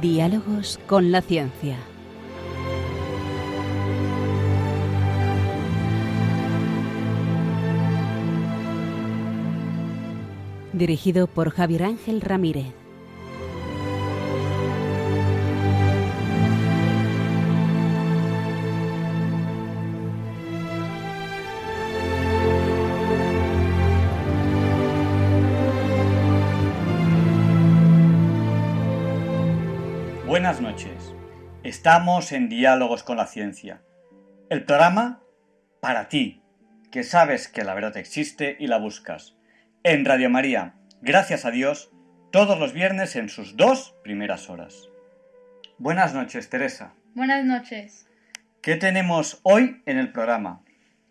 Diálogos con la ciencia. Dirigido por Javier Ángel Ramírez. Buenas noches. Estamos en Diálogos con la Ciencia. El programa para ti, que sabes que la verdad existe y la buscas. En Radio María, gracias a Dios, todos los viernes en sus dos primeras horas. Buenas noches, Teresa. Buenas noches. ¿Qué tenemos hoy en el programa?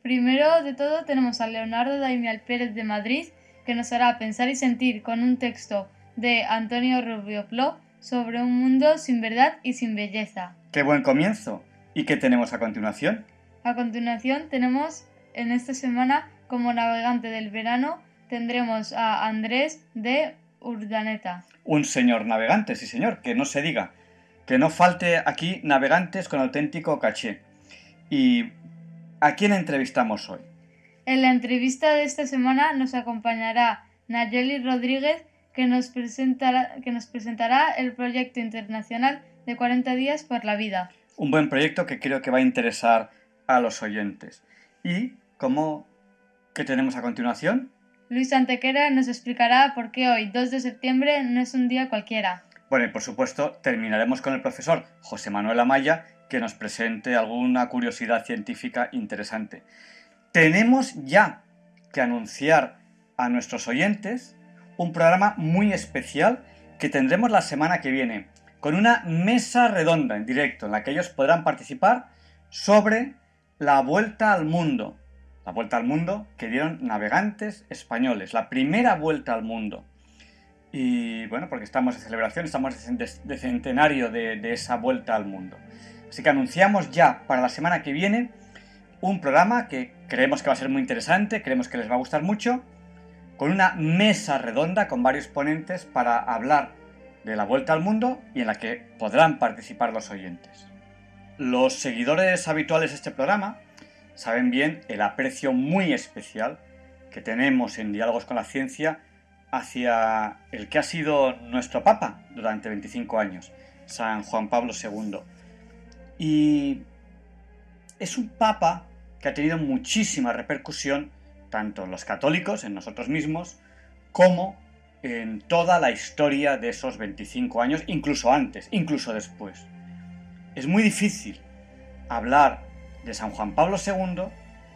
Primero de todo tenemos a Leonardo Daimial Pérez de Madrid, que nos hará pensar y sentir con un texto de Antonio Rubio Plo sobre un mundo sin verdad y sin belleza. ¡Qué buen comienzo! ¿Y qué tenemos a continuación? A continuación tenemos en esta semana como navegante del verano tendremos a Andrés de Urdaneta. Un señor navegante, sí señor, que no se diga. Que no falte aquí navegantes con auténtico caché. ¿Y a quién entrevistamos hoy? En la entrevista de esta semana nos acompañará Nayeli Rodríguez, que nos, presentará, que nos presentará el proyecto internacional de 40 días por la vida. Un buen proyecto que creo que va a interesar a los oyentes. ¿Y cómo qué tenemos a continuación? Luis Antequera nos explicará por qué hoy, 2 de septiembre, no es un día cualquiera. Bueno, y por supuesto terminaremos con el profesor José Manuel Amaya, que nos presente alguna curiosidad científica interesante. Tenemos ya que anunciar a nuestros oyentes un programa muy especial que tendremos la semana que viene, con una mesa redonda en directo en la que ellos podrán participar sobre la vuelta al mundo. La vuelta al mundo que dieron navegantes españoles, la primera vuelta al mundo. Y bueno, porque estamos de celebración, estamos de centenario de, de esa vuelta al mundo. Así que anunciamos ya para la semana que viene un programa que creemos que va a ser muy interesante, creemos que les va a gustar mucho con una mesa redonda con varios ponentes para hablar de la vuelta al mundo y en la que podrán participar los oyentes. Los seguidores habituales de este programa saben bien el aprecio muy especial que tenemos en Diálogos con la Ciencia hacia el que ha sido nuestro Papa durante 25 años, San Juan Pablo II. Y es un Papa que ha tenido muchísima repercusión tanto en los católicos, en nosotros mismos, como en toda la historia de esos 25 años, incluso antes, incluso después. Es muy difícil hablar de San Juan Pablo II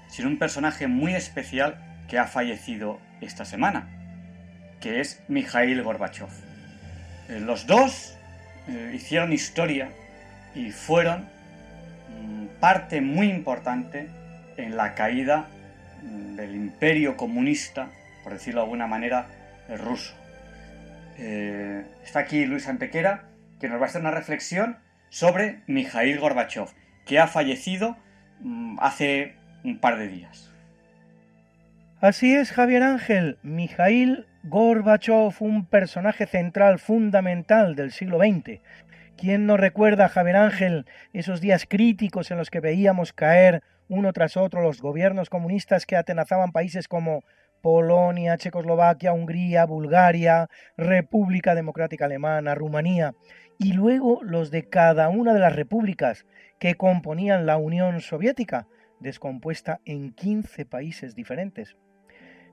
sin un personaje muy especial que ha fallecido esta semana, que es Mikhail Gorbachev. Eh, los dos eh, hicieron historia y fueron mm, parte muy importante en la caída del imperio comunista, por decirlo de alguna manera, ruso. Eh, está aquí Luis Antequera, que nos va a hacer una reflexión sobre Mikhail Gorbachev, que ha fallecido mm, hace un par de días. Así es, Javier Ángel. Mikhail Gorbachev, un personaje central fundamental del siglo XX. ¿Quién no recuerda, Javier Ángel, esos días críticos en los que veíamos caer uno tras otro los gobiernos comunistas que atenazaban países como Polonia, Checoslovaquia, Hungría, Bulgaria, República Democrática Alemana, Rumanía, y luego los de cada una de las repúblicas que componían la Unión Soviética, descompuesta en 15 países diferentes.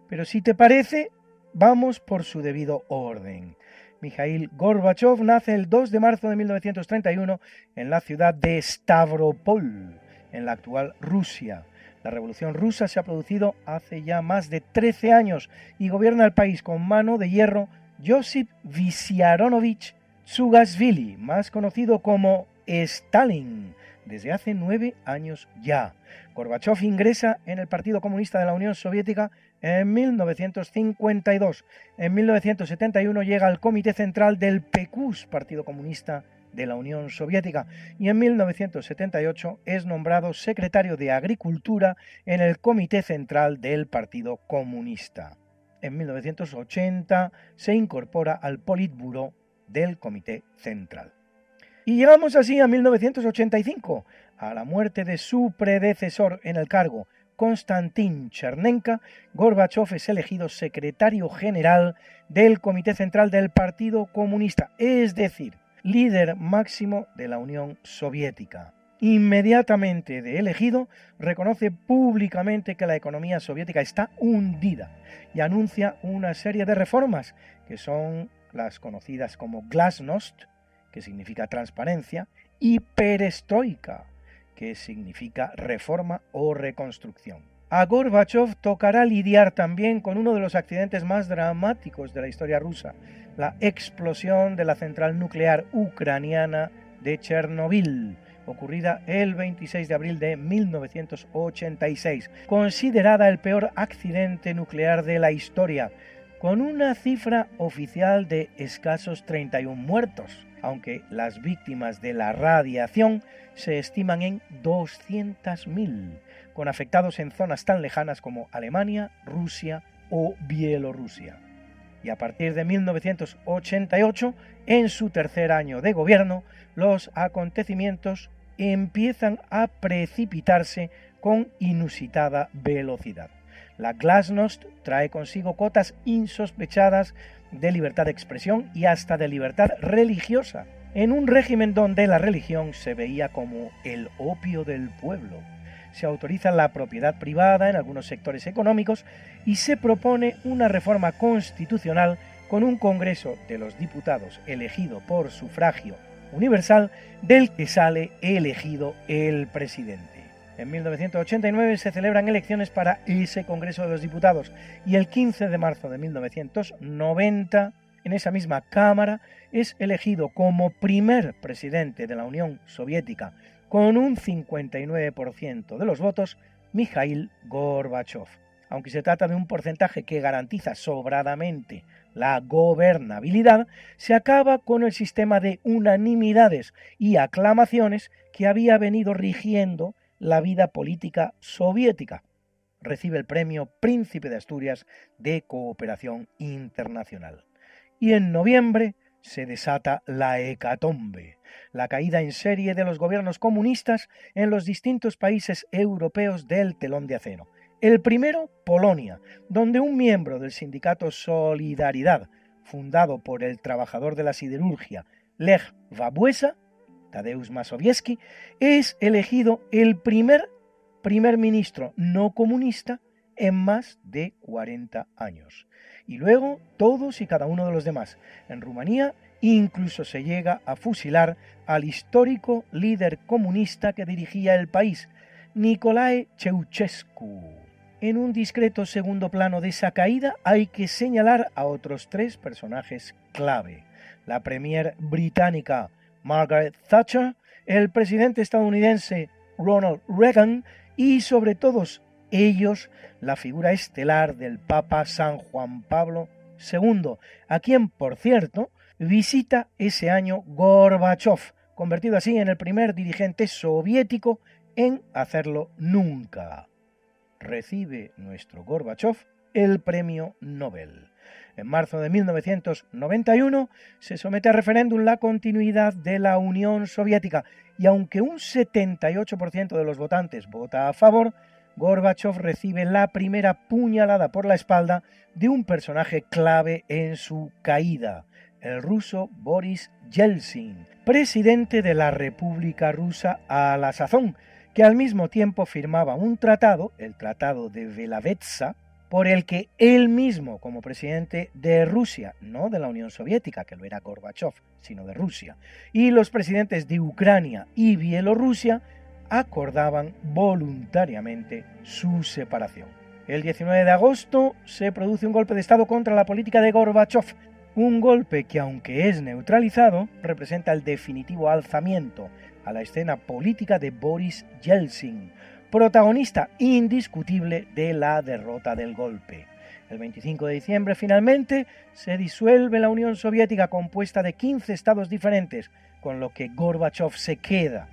Pero si te parece, vamos por su debido orden. Mikhail Gorbachev nace el 2 de marzo de 1931 en la ciudad de Stavropol, en la actual Rusia. La revolución rusa se ha producido hace ya más de 13 años y gobierna el país con mano de hierro Josip Vissarionovich Tsugasvili, más conocido como Stalin, desde hace nueve años ya. Gorbachev ingresa en el Partido Comunista de la Unión Soviética En 1952, en 1971 llega al Comité Central del PQS, Partido Comunista de la Unión Soviética, y en 1978 es nombrado secretario de Agricultura en el Comité Central del Partido Comunista. En 1980 se incorpora al Politburo del Comité Central. Y llegamos así a 1985, a la muerte de su predecesor en el cargo, Konstantin Chernenka, Gorbachev es elegido secretario general del Comité Central del Partido Comunista, es decir, líder máximo de la Unión Soviética. Inmediatamente de elegido, reconoce públicamente que la economía soviética está hundida y anuncia una serie de reformas que son las conocidas como glasnost, que significa transparencia, y perestroika, que significa reforma o reconstrucción. A Gorbachev tocará lidiar también con uno de los accidentes más dramáticos de la historia rusa, la explosión de la central nuclear ucraniana de Chernobyl, ocurrida el 26 de abril de 1986, considerada el peor accidente nuclear de la historia, con una cifra oficial de escasos 31 muertos aunque las víctimas de la radiación se estiman en 200.000, con afectados en zonas tan lejanas como Alemania, Rusia o Bielorrusia. Y a partir de 1988, en su tercer año de gobierno, los acontecimientos empiezan a precipitarse con inusitada velocidad. La glasnost trae consigo cotas insospechadas de libertad de expresión y hasta de libertad religiosa, en un régimen donde la religión se veía como el opio del pueblo. Se autoriza la propiedad privada en algunos sectores económicos y se propone una reforma constitucional con un Congreso de los Diputados elegido por sufragio universal del que sale elegido el presidente. En 1989 se celebran elecciones para ese Congreso de los Diputados y el 15 de marzo de 1990, en esa misma Cámara, es elegido como primer presidente de la Unión Soviética con un 59% de los votos Mikhail Gorbachev. Aunque se trata de un porcentaje que garantiza sobradamente la gobernabilidad, se acaba con el sistema de unanimidades y aclamaciones que había venido rigiendo la vida política soviética. Recibe el premio Príncipe de Asturias de Cooperación Internacional. Y en noviembre se desata la hecatombe, la caída en serie de los gobiernos comunistas en los distintos países europeos del telón de acero. El primero, Polonia, donde un miembro del sindicato Solidaridad, fundado por el trabajador de la siderurgia Lech Wałęsa, Tadeusz Mazowiecki, es elegido el primer primer ministro no comunista en más de 40 años. Y luego todos y cada uno de los demás. En Rumanía incluso se llega a fusilar al histórico líder comunista que dirigía el país, Nicolae Ceausescu. En un discreto segundo plano de esa caída hay que señalar a otros tres personajes clave. La premier británica Margaret Thatcher, el presidente estadounidense Ronald Reagan y sobre todos ellos la figura estelar del Papa San Juan Pablo II, a quien, por cierto, visita ese año Gorbachev, convertido así en el primer dirigente soviético en hacerlo nunca. Recibe nuestro Gorbachev el premio Nobel. En marzo de 1991 se somete a referéndum la continuidad de la Unión Soviética y aunque un 78% de los votantes vota a favor, Gorbachev recibe la primera puñalada por la espalda de un personaje clave en su caída, el ruso Boris Yeltsin, presidente de la República Rusa a la sazón, que al mismo tiempo firmaba un tratado, el Tratado de Velavetsa, por el que él mismo, como presidente de Rusia, no de la Unión Soviética, que lo era Gorbachev, sino de Rusia, y los presidentes de Ucrania y Bielorrusia, acordaban voluntariamente su separación. El 19 de agosto se produce un golpe de Estado contra la política de Gorbachev, un golpe que aunque es neutralizado, representa el definitivo alzamiento a la escena política de Boris Yeltsin, protagonista indiscutible de la derrota del golpe. El 25 de diciembre finalmente se disuelve la Unión Soviética compuesta de 15 estados diferentes, con lo que Gorbachev se queda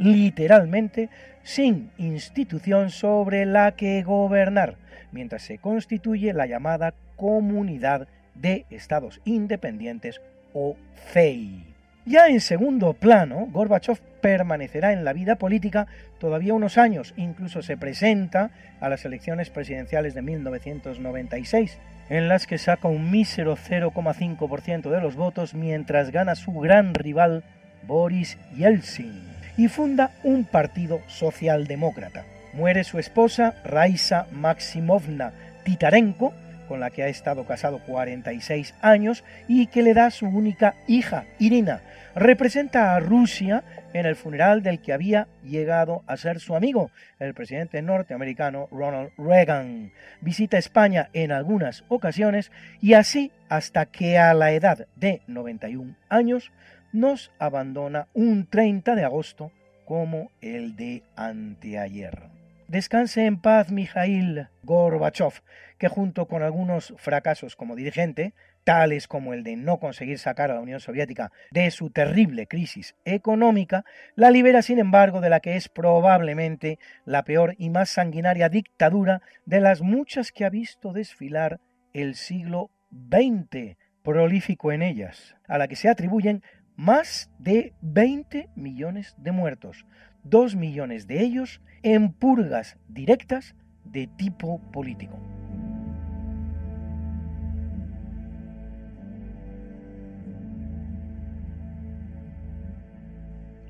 literalmente sin institución sobre la que gobernar, mientras se constituye la llamada Comunidad de Estados Independientes o CEI. Ya en segundo plano, Gorbachev permanecerá en la vida política todavía unos años, incluso se presenta a las elecciones presidenciales de 1996, en las que saca un mísero 0,5% de los votos mientras gana su gran rival Boris Yeltsin y funda un partido socialdemócrata. Muere su esposa Raisa Maximovna Titarenko, con la que ha estado casado 46 años y que le da su única hija, Irina. Representa a Rusia en el funeral del que había llegado a ser su amigo, el presidente norteamericano Ronald Reagan. Visita España en algunas ocasiones y así hasta que a la edad de 91 años nos abandona un 30 de agosto como el de anteayer. Descanse en paz Mikhail Gorbachev, que junto con algunos fracasos como dirigente, tales como el de no conseguir sacar a la Unión Soviética de su terrible crisis económica, la libera sin embargo de la que es probablemente la peor y más sanguinaria dictadura de las muchas que ha visto desfilar el siglo XX, prolífico en ellas, a la que se atribuyen más de 20 millones de muertos, 2 millones de ellos en purgas directas de tipo político.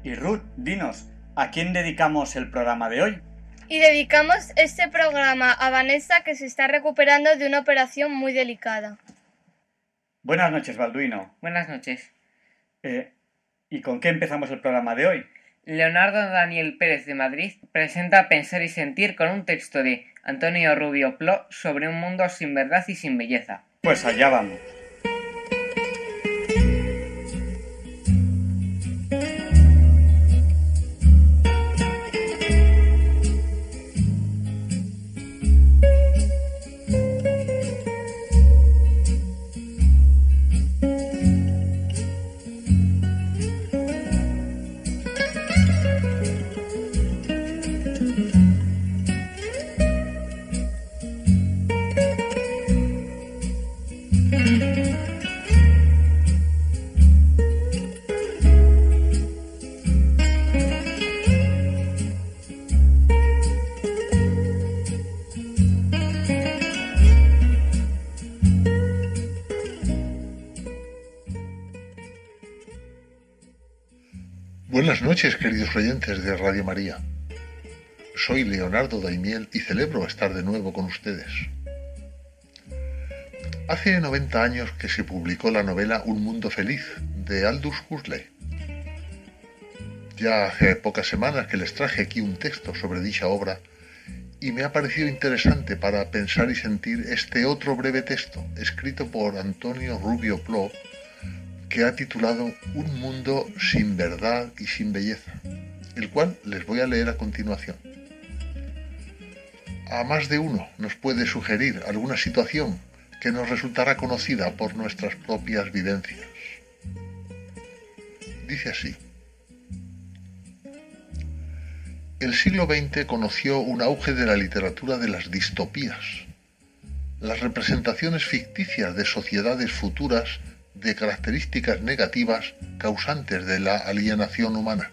Y Ruth, dinos, ¿a quién dedicamos el programa de hoy? Y dedicamos este programa a Vanessa que se está recuperando de una operación muy delicada. Buenas noches, Balduino. Buenas noches. Eh, ¿Y con qué empezamos el programa de hoy? Leonardo Daniel Pérez de Madrid presenta Pensar y Sentir con un texto de Antonio Rubio Plo sobre un mundo sin verdad y sin belleza. Pues allá vamos. Noches, queridos oyentes de Radio María. Soy Leonardo Daimiel y celebro estar de nuevo con ustedes. Hace 90 años que se publicó la novela Un mundo feliz de Aldous Huxley. Ya hace pocas semanas que les traje aquí un texto sobre dicha obra y me ha parecido interesante para pensar y sentir este otro breve texto escrito por Antonio Rubio Plo que ha titulado Un mundo sin verdad y sin belleza, el cual les voy a leer a continuación. A más de uno nos puede sugerir alguna situación que nos resultará conocida por nuestras propias vivencias. Dice así. El siglo XX conoció un auge de la literatura de las distopías, las representaciones ficticias de sociedades futuras de características negativas causantes de la alienación humana.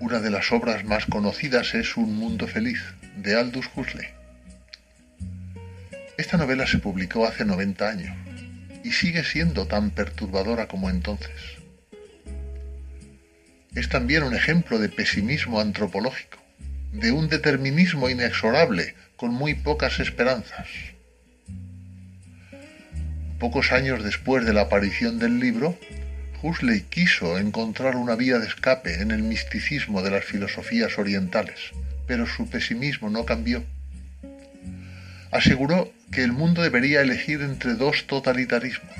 Una de las obras más conocidas es Un mundo feliz, de Aldous Huxley. Esta novela se publicó hace 90 años y sigue siendo tan perturbadora como entonces. Es también un ejemplo de pesimismo antropológico, de un determinismo inexorable con muy pocas esperanzas Pocos años después de la aparición del libro, Huxley quiso encontrar una vía de escape en el misticismo de las filosofías orientales, pero su pesimismo no cambió. Aseguró que el mundo debería elegir entre dos totalitarismos,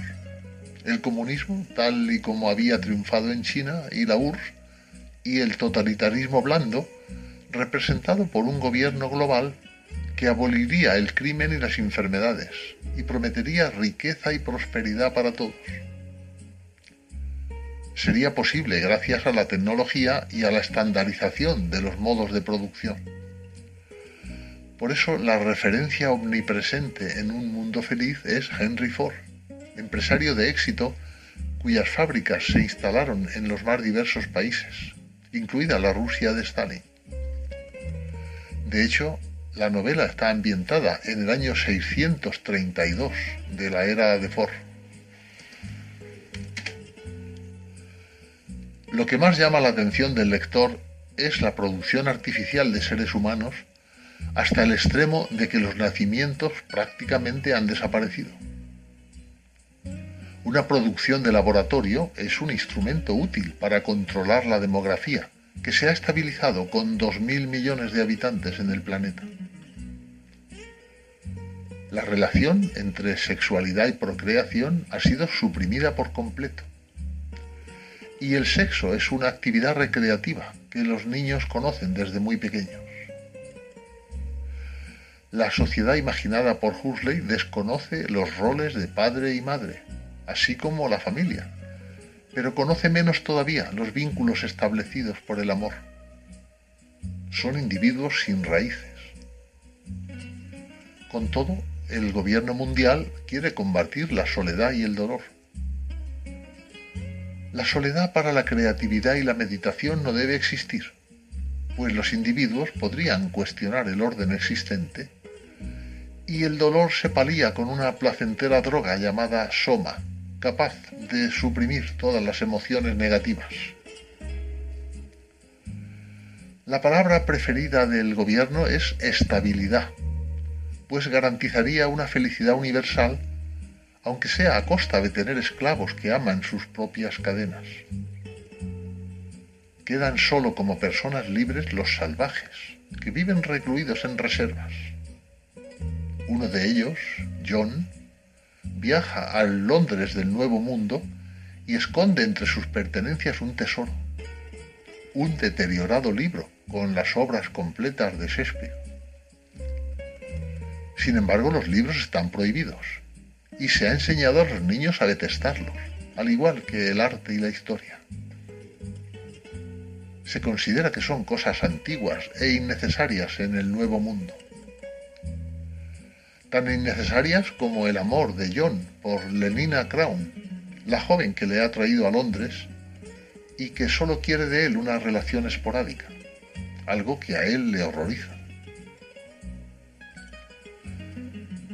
el comunismo, tal y como había triunfado en China, y la URSS, y el totalitarismo blando, representado por un gobierno global que aboliría el crimen y las enfermedades y prometería riqueza y prosperidad para todos. Sería posible gracias a la tecnología y a la estandarización de los modos de producción. Por eso la referencia omnipresente en un mundo feliz es Henry Ford, empresario de éxito cuyas fábricas se instalaron en los más diversos países, incluida la Rusia de Stalin. De hecho, la novela está ambientada en el año 632 de la era de Ford. Lo que más llama la atención del lector es la producción artificial de seres humanos hasta el extremo de que los nacimientos prácticamente han desaparecido. Una producción de laboratorio es un instrumento útil para controlar la demografía, que se ha estabilizado con 2.000 millones de habitantes en el planeta. La relación entre sexualidad y procreación ha sido suprimida por completo. Y el sexo es una actividad recreativa que los niños conocen desde muy pequeños. La sociedad imaginada por Huxley desconoce los roles de padre y madre, así como la familia, pero conoce menos todavía los vínculos establecidos por el amor. Son individuos sin raíces. Con todo, el gobierno mundial quiere combatir la soledad y el dolor. La soledad para la creatividad y la meditación no debe existir, pues los individuos podrían cuestionar el orden existente y el dolor se palía con una placentera droga llamada soma, capaz de suprimir todas las emociones negativas. La palabra preferida del gobierno es estabilidad, pues garantizaría una felicidad universal, aunque sea a costa de tener esclavos que aman sus propias cadenas. Quedan solo como personas libres los salvajes, que viven recluidos en reservas. Uno de ellos, John, viaja al Londres del Nuevo Mundo y esconde entre sus pertenencias un tesoro, un deteriorado libro con las obras completas de Shakespeare. Sin embargo, los libros están prohibidos y se ha enseñado a los niños a detestarlos, al igual que el arte y la historia. Se considera que son cosas antiguas e innecesarias en el Nuevo Mundo tan innecesarias como el amor de John por Lenina Crown, la joven que le ha traído a Londres y que solo quiere de él una relación esporádica, algo que a él le horroriza.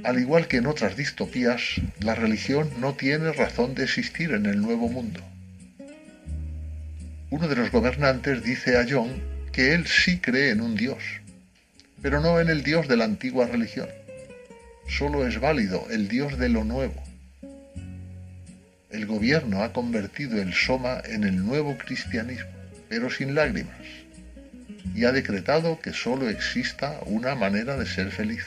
Al igual que en otras distopías, la religión no tiene razón de existir en el Nuevo Mundo. Uno de los gobernantes dice a John que él sí cree en un Dios, pero no en el Dios de la antigua religión solo es válido el Dios de lo nuevo. El gobierno ha convertido el Soma en el nuevo cristianismo, pero sin lágrimas, y ha decretado que solo exista una manera de ser feliz.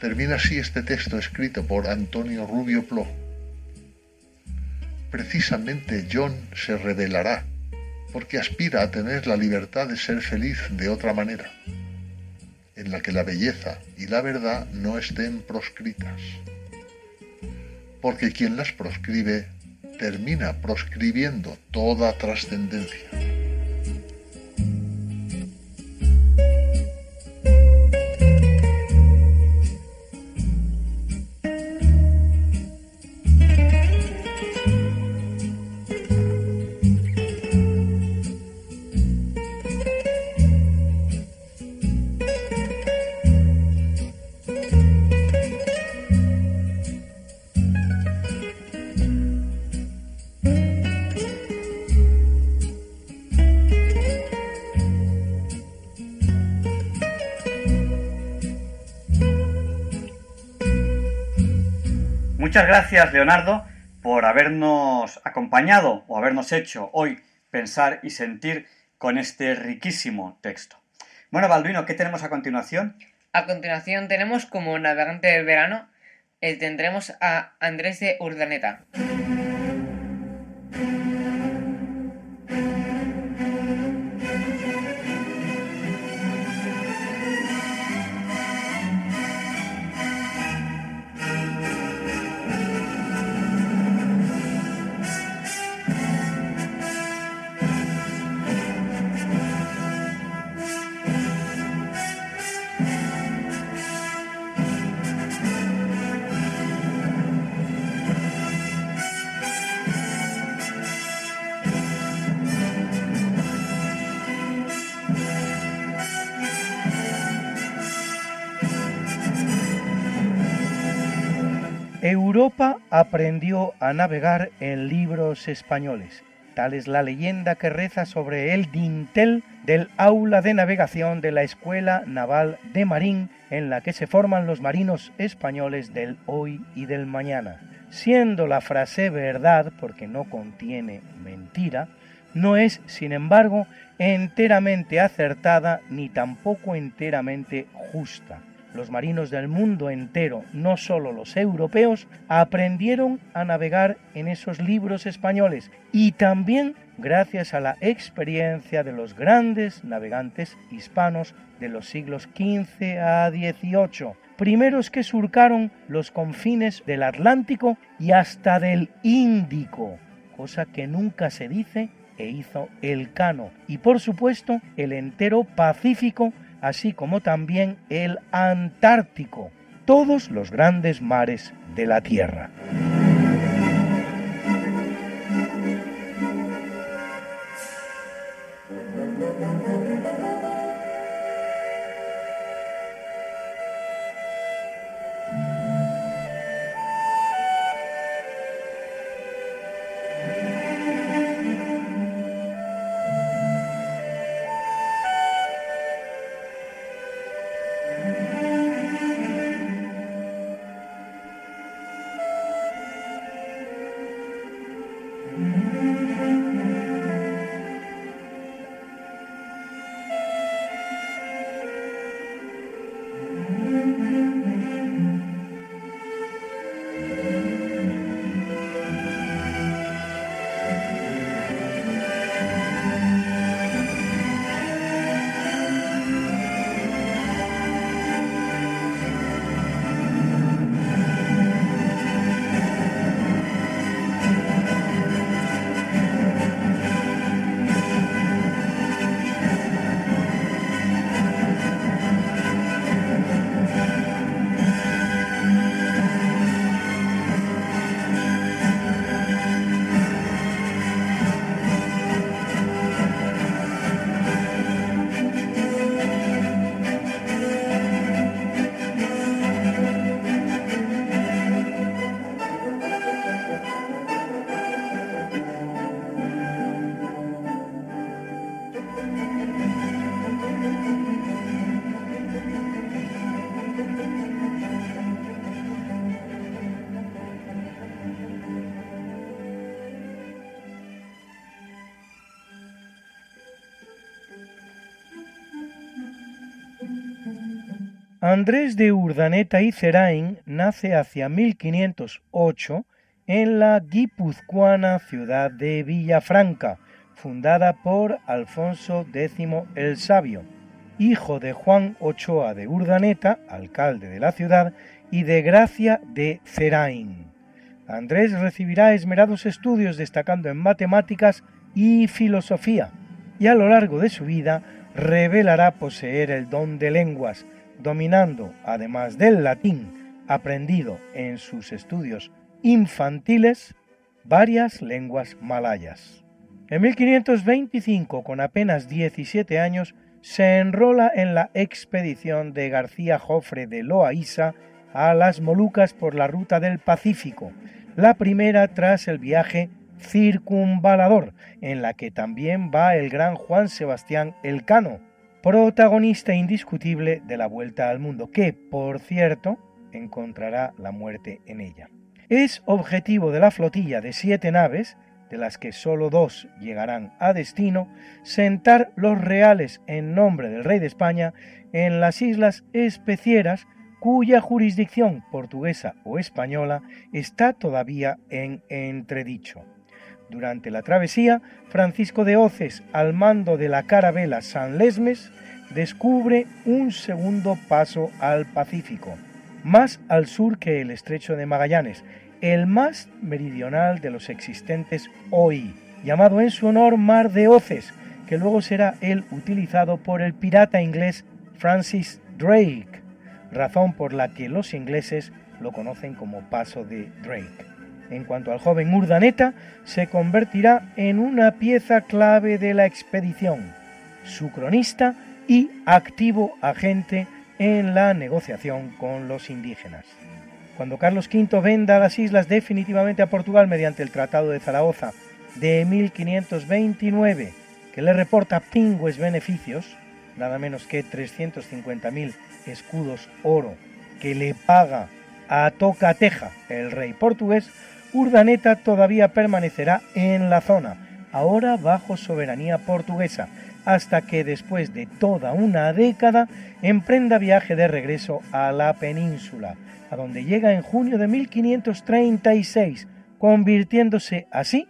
Termina así este texto escrito por Antonio Rubio Plo. Precisamente John se revelará porque aspira a tener la libertad de ser feliz de otra manera en la que la belleza y la verdad no estén proscritas. Porque quien las proscribe termina proscribiendo toda trascendencia. Muchas gracias, Leonardo, por habernos acompañado o habernos hecho hoy pensar y sentir con este riquísimo texto. Bueno, Balduino, ¿qué tenemos a continuación? A continuación tenemos como navegante del verano, tendremos a Andrés de Urdaneta. Europa aprendió a navegar en libros españoles. Tal es la leyenda que reza sobre el dintel del aula de navegación de la Escuela Naval de Marín, en la que se forman los marinos españoles del hoy y del mañana. Siendo la frase verdad, porque no contiene mentira, no es, sin embargo, enteramente acertada ni tampoco enteramente justa. Los marinos del mundo entero, no solo los europeos, aprendieron a navegar en esos libros españoles y también gracias a la experiencia de los grandes navegantes hispanos de los siglos XV a XVIII, primeros que surcaron los confines del Atlántico y hasta del Índico, cosa que nunca se dice e hizo el Cano y por supuesto el entero Pacífico, así como también el Antártico, todos los grandes mares de la Tierra. Andrés de Urdaneta y Cerain nace hacia 1508 en la guipuzcoana ciudad de Villafranca, fundada por Alfonso X el Sabio, hijo de Juan Ochoa de Urdaneta, alcalde de la ciudad, y de Gracia de Cerain. Andrés recibirá esmerados estudios destacando en matemáticas y filosofía, y a lo largo de su vida revelará poseer el don de lenguas, dominando, además del latín aprendido en sus estudios infantiles, varias lenguas malayas. En 1525, con apenas 17 años, se enrola en la expedición de García Jofre de Loaiza a las Molucas por la ruta del Pacífico, la primera tras el viaje circunvalador, en la que también va el gran Juan Sebastián Elcano, protagonista indiscutible de la Vuelta al Mundo, que, por cierto, encontrará la muerte en ella. Es objetivo de la flotilla de siete naves, de las que solo dos llegarán a destino, sentar los reales en nombre del rey de España en las islas especieras cuya jurisdicción portuguesa o española está todavía en entredicho. Durante la travesía, Francisco de Oces, al mando de la carabela San Lesmes, descubre un segundo paso al Pacífico, más al sur que el estrecho de Magallanes, el más meridional de los existentes hoy, llamado en su honor Mar de Oces, que luego será el utilizado por el pirata inglés Francis Drake, razón por la que los ingleses lo conocen como Paso de Drake. En cuanto al joven Urdaneta, se convertirá en una pieza clave de la expedición, su cronista y activo agente en la negociación con los indígenas. Cuando Carlos V venda las islas definitivamente a Portugal mediante el Tratado de Zaragoza de 1529, que le reporta pingües beneficios, nada menos que 350.000 escudos oro, que le paga a Tocateja, el rey portugués, Urdaneta todavía permanecerá en la zona, ahora bajo soberanía portuguesa, hasta que después de toda una década emprenda viaje de regreso a la península, a donde llega en junio de 1536, convirtiéndose así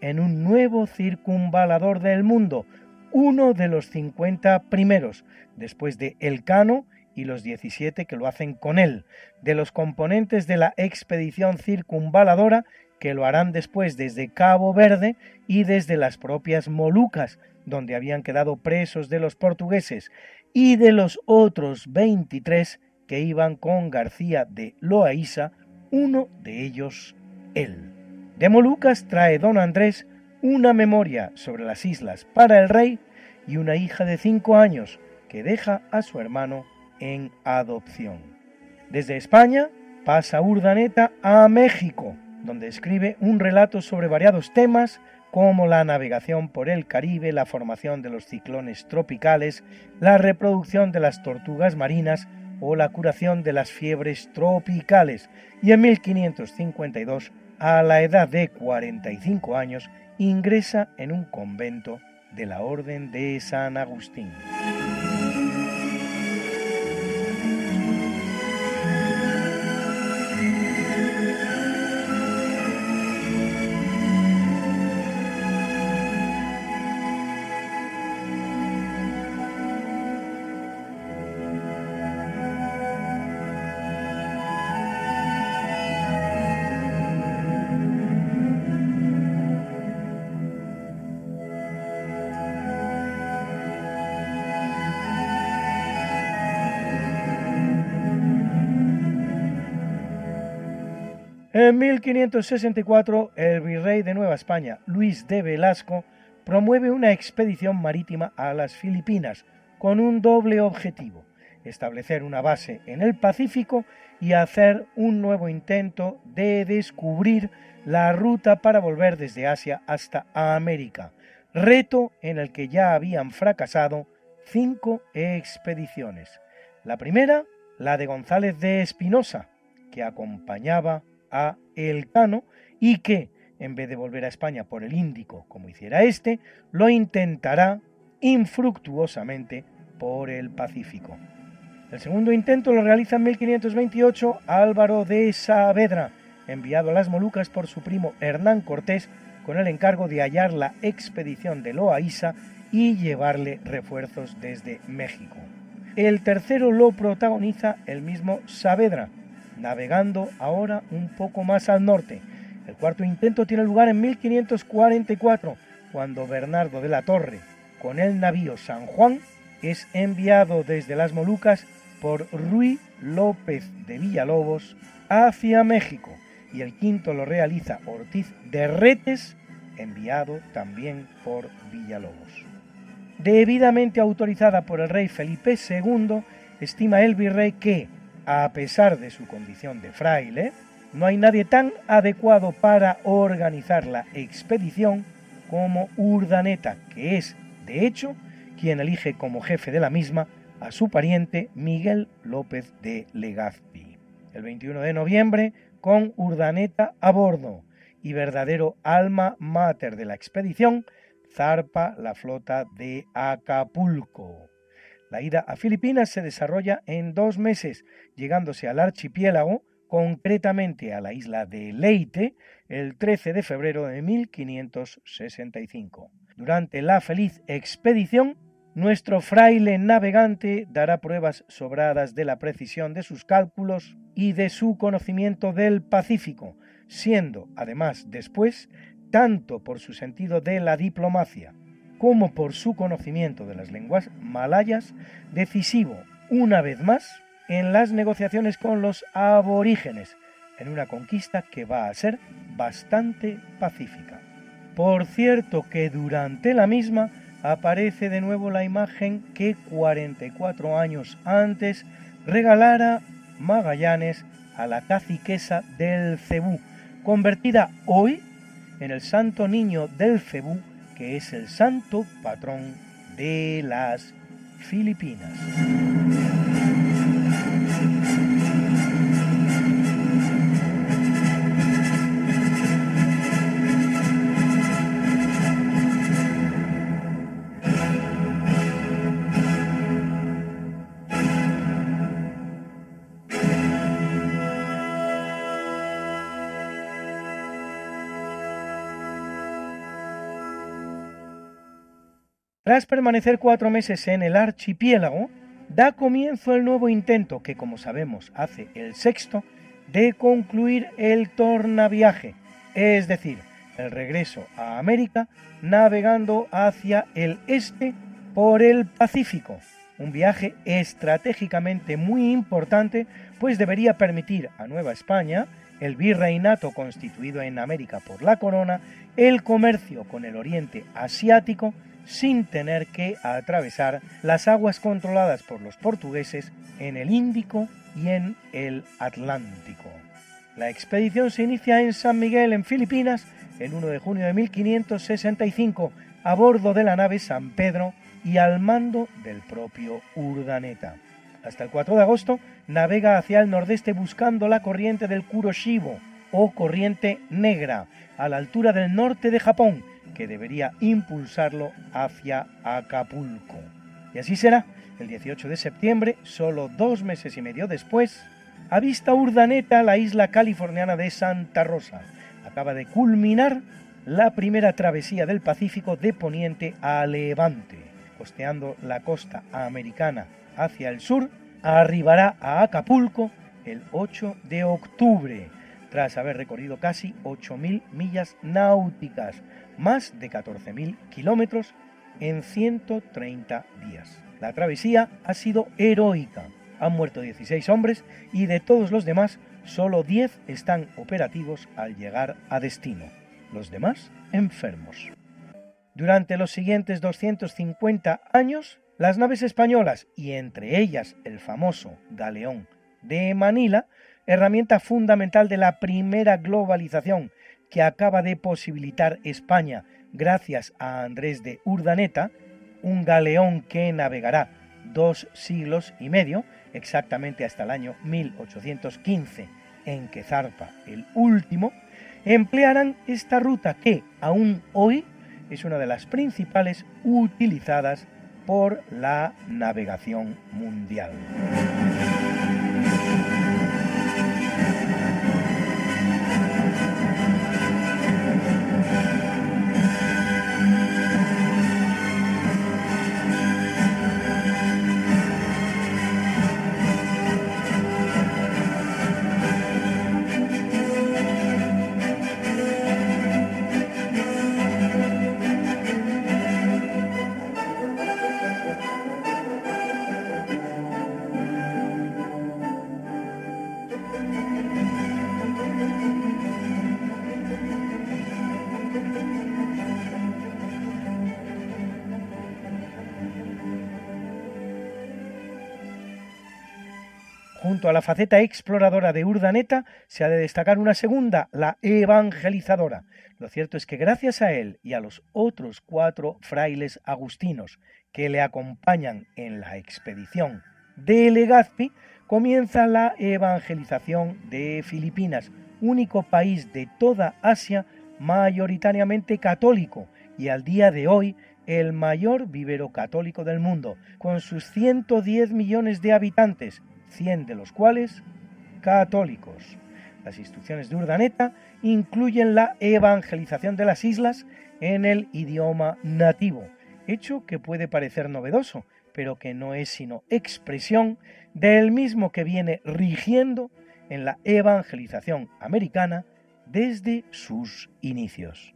en un nuevo circunvalador del mundo, uno de los 50 primeros, después de Elcano y los 17 que lo hacen con él, de los componentes de la expedición circunvaladora que lo harán después desde Cabo Verde y desde las propias Molucas, donde habían quedado presos de los portugueses, y de los otros 23 que iban con García de Loaiza, uno de ellos él. De Molucas trae don Andrés una memoria sobre las islas para el rey y una hija de cinco años que deja a su hermano en adopción. Desde España pasa Urdaneta a México, donde escribe un relato sobre variados temas como la navegación por el Caribe, la formación de los ciclones tropicales, la reproducción de las tortugas marinas o la curación de las fiebres tropicales, y en 1552, a la edad de 45 años, ingresa en un convento de la Orden de San Agustín. En 1564, el virrey de Nueva España, Luis de Velasco, promueve una expedición marítima a las Filipinas con un doble objetivo, establecer una base en el Pacífico y hacer un nuevo intento de descubrir la ruta para volver desde Asia hasta América, reto en el que ya habían fracasado cinco expediciones. La primera, la de González de Espinosa, que acompañaba a Elcano y que, en vez de volver a España por el Índico, como hiciera este, lo intentará infructuosamente por el Pacífico. El segundo intento lo realiza en 1528 Álvaro de Saavedra, enviado a las Molucas por su primo Hernán Cortés con el encargo de hallar la expedición de Loaiza y llevarle refuerzos desde México. El tercero lo protagoniza el mismo Saavedra, navegando ahora un poco más al norte. El cuarto intento tiene lugar en 1544, cuando Bernardo de la Torre, con el navío San Juan, es enviado desde las Molucas por Ruy López de Villalobos hacia México, y el quinto lo realiza Ortiz de Retes, enviado también por Villalobos. Debidamente autorizada por el rey Felipe II, estima el virrey que, a pesar de su condición de fraile, no hay nadie tan adecuado para organizar la expedición como Urdaneta, que es, de hecho, quien elige como jefe de la misma a su pariente Miguel López de Legazpi. El 21 de noviembre, con Urdaneta a bordo y verdadero alma mater de la expedición, zarpa la flota de Acapulco. La ida a Filipinas se desarrolla en dos meses, llegándose al archipiélago, concretamente a la isla de Leyte, el 13 de febrero de 1565. Durante la feliz expedición, nuestro fraile navegante dará pruebas sobradas de la precisión de sus cálculos y de su conocimiento del Pacífico, siendo, además, después, tanto por su sentido de la diplomacia, como por su conocimiento de las lenguas malayas, decisivo, una vez más, en las negociaciones con los aborígenes, en una conquista que va a ser bastante pacífica. Por cierto que durante la misma aparece de nuevo la imagen que 44 años antes regalara Magallanes a la caciquesa del Cebú, convertida hoy en el Santo Niño del Cebú, que es el santo patrón de las Filipinas. Tras permanecer cuatro meses en el archipiélago, da comienzo el nuevo intento, que como sabemos hace el sexto, de concluir el tornaviaje, es decir, el regreso a América navegando hacia el este por el Pacífico. Un viaje estratégicamente muy importante, pues debería permitir a Nueva España, el virreinato constituido en América por la corona, el comercio con el oriente asiático sin tener que atravesar las aguas controladas por los portugueses en el Índico y en el Atlántico. La expedición se inicia en San Miguel, en Filipinas, el 1 de junio de 1565, a bordo de la nave San Pedro y al mando del propio Urdaneta. Hasta el 4 de agosto navega hacia el nordeste buscando la corriente del Kuroshibo o corriente negra, a la altura del norte de Japón, que debería impulsarlo hacia Acapulco. Y así será. El 18 de septiembre, solo dos meses y medio después, avista Urdaneta la isla californiana de Santa Rosa. Acaba de culminar la primera travesía del Pacífico de Poniente a Levante. Costeando la costa americana hacia el sur, arribará a Acapulco el 8 de octubre, tras haber recorrido casi 8.000 millas náuticas, más de 14.000 kilómetros en 130 días. La travesía ha sido heroica. Han muerto 16 hombres y de todos los demás, solo 10 están operativos al llegar a destino. Los demás enfermos. Durante los siguientes 250 años, las naves españolas, y entre ellas el famoso galeón de Manila, herramienta fundamental de la primera globalización que acaba de posibilitar España gracias a Andrés de Urdaneta, un galeón que navegará dos siglos y medio, exactamente hasta el año 1815, en que zarpa el último, emplearán esta ruta que aún hoy es una de las principales utilizadas por la navegación mundial. A la faceta exploradora de Urdaneta se ha de destacar una segunda, la evangelizadora. Lo cierto es que gracias a él y a los otros cuatro frailes agustinos que le acompañan en la expedición de Legazpi, comienza la evangelización de Filipinas, único país de toda Asia mayoritariamente católico y al día de hoy el mayor vivero católico del mundo, con sus 110 millones de habitantes 100 de los cuales católicos. Las instrucciones de Urdaneta incluyen la evangelización de las islas en el idioma nativo, hecho que puede parecer novedoso, pero que no es sino expresión del mismo que viene rigiendo en la evangelización americana desde sus inicios.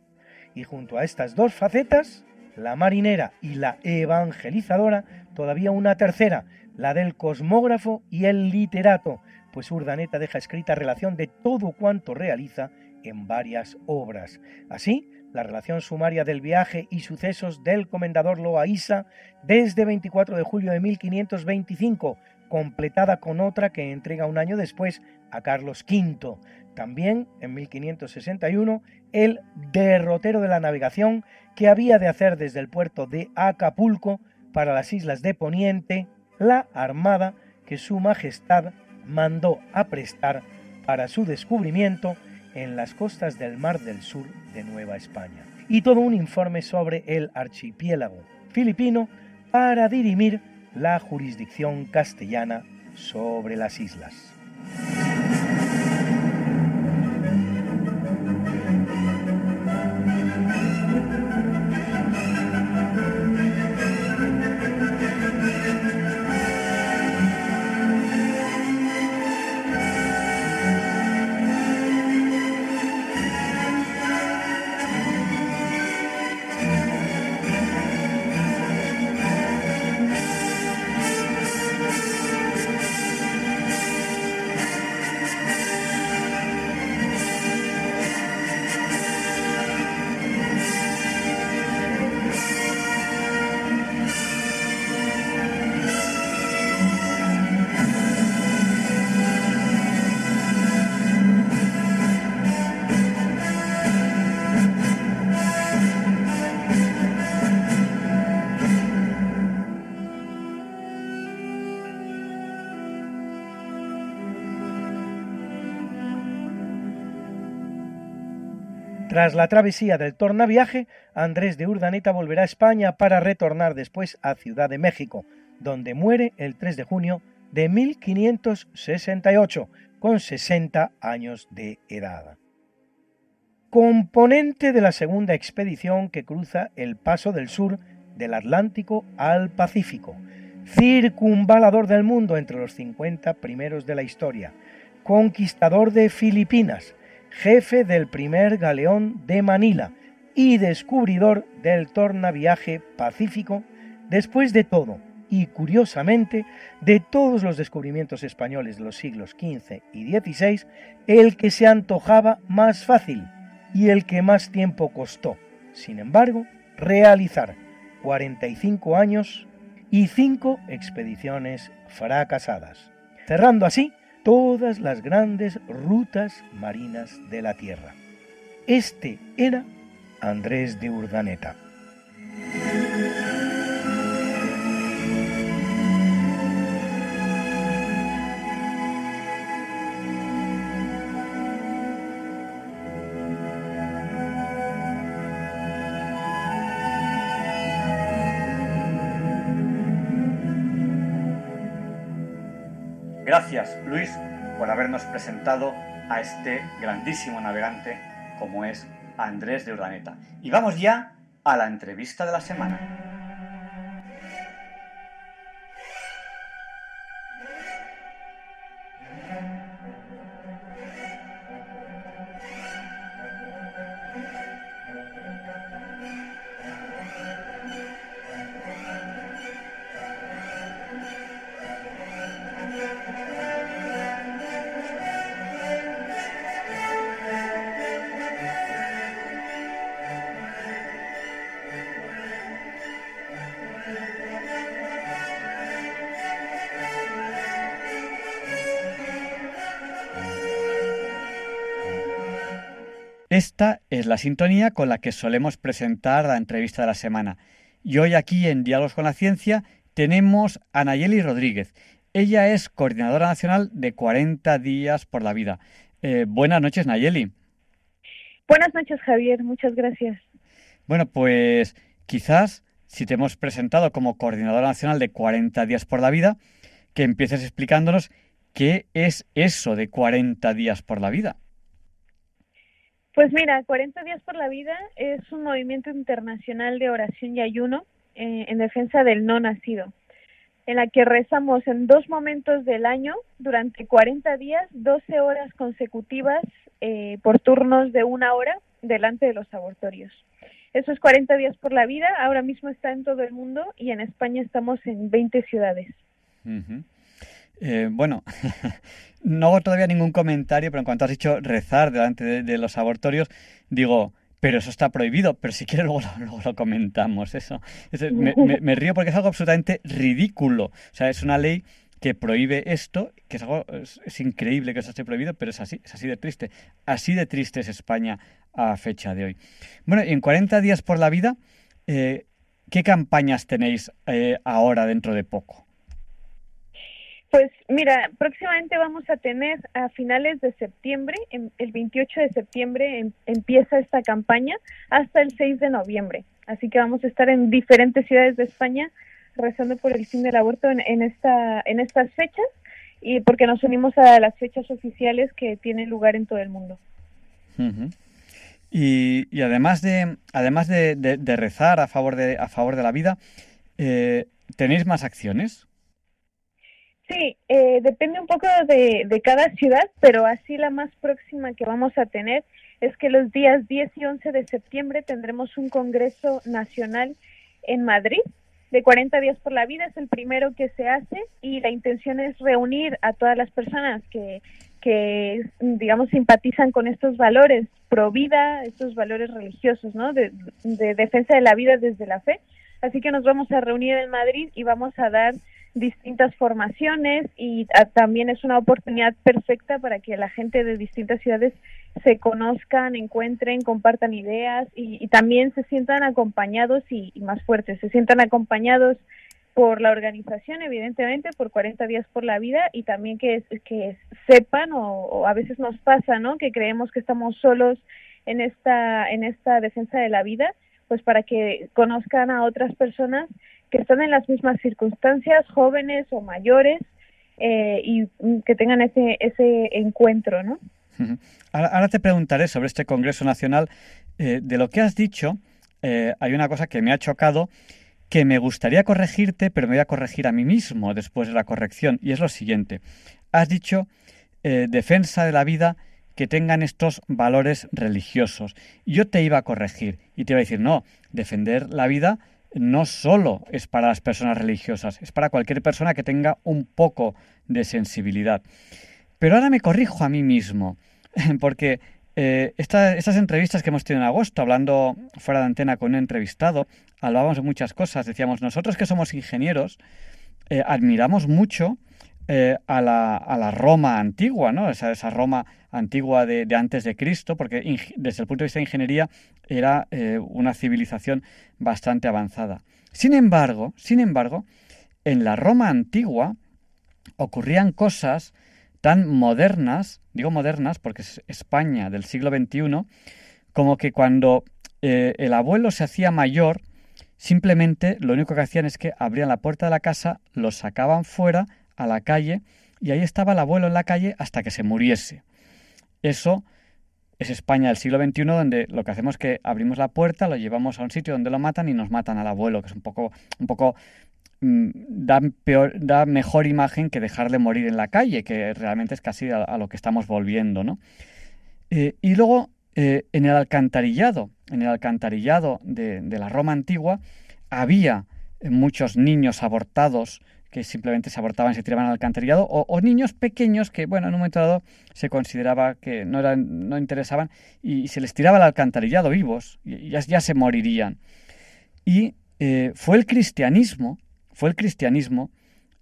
Y junto a estas dos facetas, la marinera y la evangelizadora, todavía una tercera, la del cosmógrafo y el literato, pues Urdaneta deja escrita relación de todo cuanto realiza en varias obras. Así, la relación sumaria del viaje y sucesos del comendador Loaiza desde 24 de julio de 1525, completada con otra que entrega un año después a Carlos V. También, en 1561, el derrotero de la navegación que había de hacer desde el puerto de Acapulco para las islas de Poniente la armada que su Majestad mandó a prestar para su descubrimiento en las costas del Mar del Sur de Nueva España. Y todo un informe sobre el archipiélago filipino para dirimir la jurisdicción castellana sobre las islas. Tras la travesía del tornaviaje, Andrés de Urdaneta volverá a España para retornar después a Ciudad de México, donde muere el 3 de junio de 1568, con 60 años de edad. Componente de la segunda expedición que cruza el paso del sur del Atlántico al Pacífico, circunvalador del mundo entre los 50 primeros de la historia, conquistador de Filipinas, jefe del primer galeón de Manila y descubridor del tornaviaje pacífico, después de todo, y curiosamente, de todos los descubrimientos españoles de los siglos XV y XVI, el que se antojaba más fácil y el que más tiempo costó, sin embargo, realizar 45 años y 5 expediciones fracasadas, cerrando así todas las grandes rutas marinas de la Tierra. Este era Andrés de Urdaneta. Luis, por habernos presentado a este grandísimo navegante como es Andrés de Urdaneta. Y vamos ya a la entrevista de la semana. Esta es la sintonía con la que solemos presentar la entrevista de la semana. Y hoy aquí en Diálogos con la Ciencia tenemos a Nayeli Rodríguez. Ella es coordinadora nacional de 40 días por la vida. Eh, buenas noches, Nayeli. Buenas noches, Javier. Muchas gracias. Bueno, pues quizás si te hemos presentado como coordinadora nacional de 40 días por la vida, que empieces explicándonos qué es eso de 40 días por la vida. Pues mira, 40 días por la vida es un movimiento internacional de oración y ayuno eh, en defensa del no nacido, en la que rezamos en dos momentos del año durante 40 días, 12 horas consecutivas eh, por turnos de una hora delante de los abortorios. Eso es 40 días por la vida, ahora mismo está en todo el mundo y en España estamos en 20 ciudades. Eh, bueno, no hago todavía ningún comentario, pero en cuanto has dicho rezar delante de, los abortorios, digo, pero eso está prohibido, pero si quieres luego, lo comentamos, eso. me, río porque es algo absolutamente ridículo. O sea, es una ley que prohíbe esto, que es algo es, increíble que eso esté prohibido, pero es así, es así de triste. Así de triste es España a fecha de hoy. Bueno, y en 40 días por la vida, eh, ¿qué campañas tenéis eh, ahora dentro de poco? Pues mira, próximamente vamos a tener a finales de septiembre, el 28 de septiembre em, empieza esta campaña hasta el 6 de noviembre. Así que vamos a estar en diferentes ciudades de España rezando por el fin del aborto en, esta, en estas fechas y porque nos unimos a las fechas oficiales que tienen lugar en todo el mundo. y, además de además de, rezar a favor de a favor de la vida, eh, ¿tenéis más acciones? Sí, eh, depende un poco de, de, cada ciudad, pero así la más próxima que vamos a tener es que los días 10 y 11 de septiembre tendremos un Congreso Nacional en Madrid de 40 días por la vida, es el primero que se hace y la intención es reunir a todas las personas que, que digamos, simpatizan con estos valores pro vida, estos valores religiosos, ¿no? De, de defensa de la vida desde la fe. Así que nos vamos a reunir en Madrid y vamos a dar distintas formaciones y también es una oportunidad perfecta para que la gente de distintas ciudades se conozcan, encuentren, compartan ideas y, también se sientan acompañados y, más fuertes, se sientan acompañados por la organización, evidentemente, por 40 días por la vida y también que, que sepan o, a veces nos pasa, ¿no? Que creemos que estamos solos en esta en esta defensa de la vida, pues para que conozcan a otras personas que están en las mismas circunstancias, jóvenes o mayores, eh, y que tengan ese, ese encuentro, ¿no? Ahora, te preguntaré sobre este Congreso Nacional. Eh, de lo que has dicho, eh, hay una cosa que me ha chocado, que me gustaría corregirte, pero me voy a corregir a mí mismo después de la corrección, y es lo siguiente. Has dicho defensa de la vida que tengan estos valores religiosos. Yo te iba a corregir y te iba a decir, no, defender la vida no solo es para las personas religiosas, es para cualquier persona que tenga un poco de sensibilidad. Pero ahora me corrijo a mí mismo, porque eh, estas entrevistas que hemos tenido en agosto, hablando fuera de antena con un entrevistado, hablábamos de muchas cosas. Decíamos, nosotros que somos ingenieros, eh, admiramos mucho eh, a, la, a, la, Roma antigua, ¿no? Esa, esa Roma antigua de, antes de Cristo, porque desde el punto de vista de ingeniería era eh, una civilización bastante avanzada. Sin embargo, sin embargo, en la Roma antigua ocurrían cosas tan modernas, digo modernas porque es España del siglo XXI, como que cuando eh, el abuelo se hacía mayor, simplemente lo único que hacían es que abrían la puerta de la casa, lo sacaban fuera, a la calle y ahí estaba el abuelo en la calle hasta que se muriese. Eso es España del siglo XXI donde lo que hacemos es que abrimos la puerta, lo llevamos a un sitio donde lo matan y nos matan al abuelo, que es un poco, un poco mm, da, peor, da mejor imagen que dejarle morir en la calle, que realmente es casi a, lo que estamos volviendo, ¿no? Eh, y luego eh, en el alcantarillado, en el alcantarillado de, de la Roma antigua, había muchos niños abortados que simplemente se abortaban y se tiraban al alcantarillado, o, niños pequeños que, bueno, en un momento dado se consideraba que no, eran, no interesaban y, se les tiraba al alcantarillado vivos, y ya, ya se morirían. Y eh, fue el cristianismo, fue el cristianismo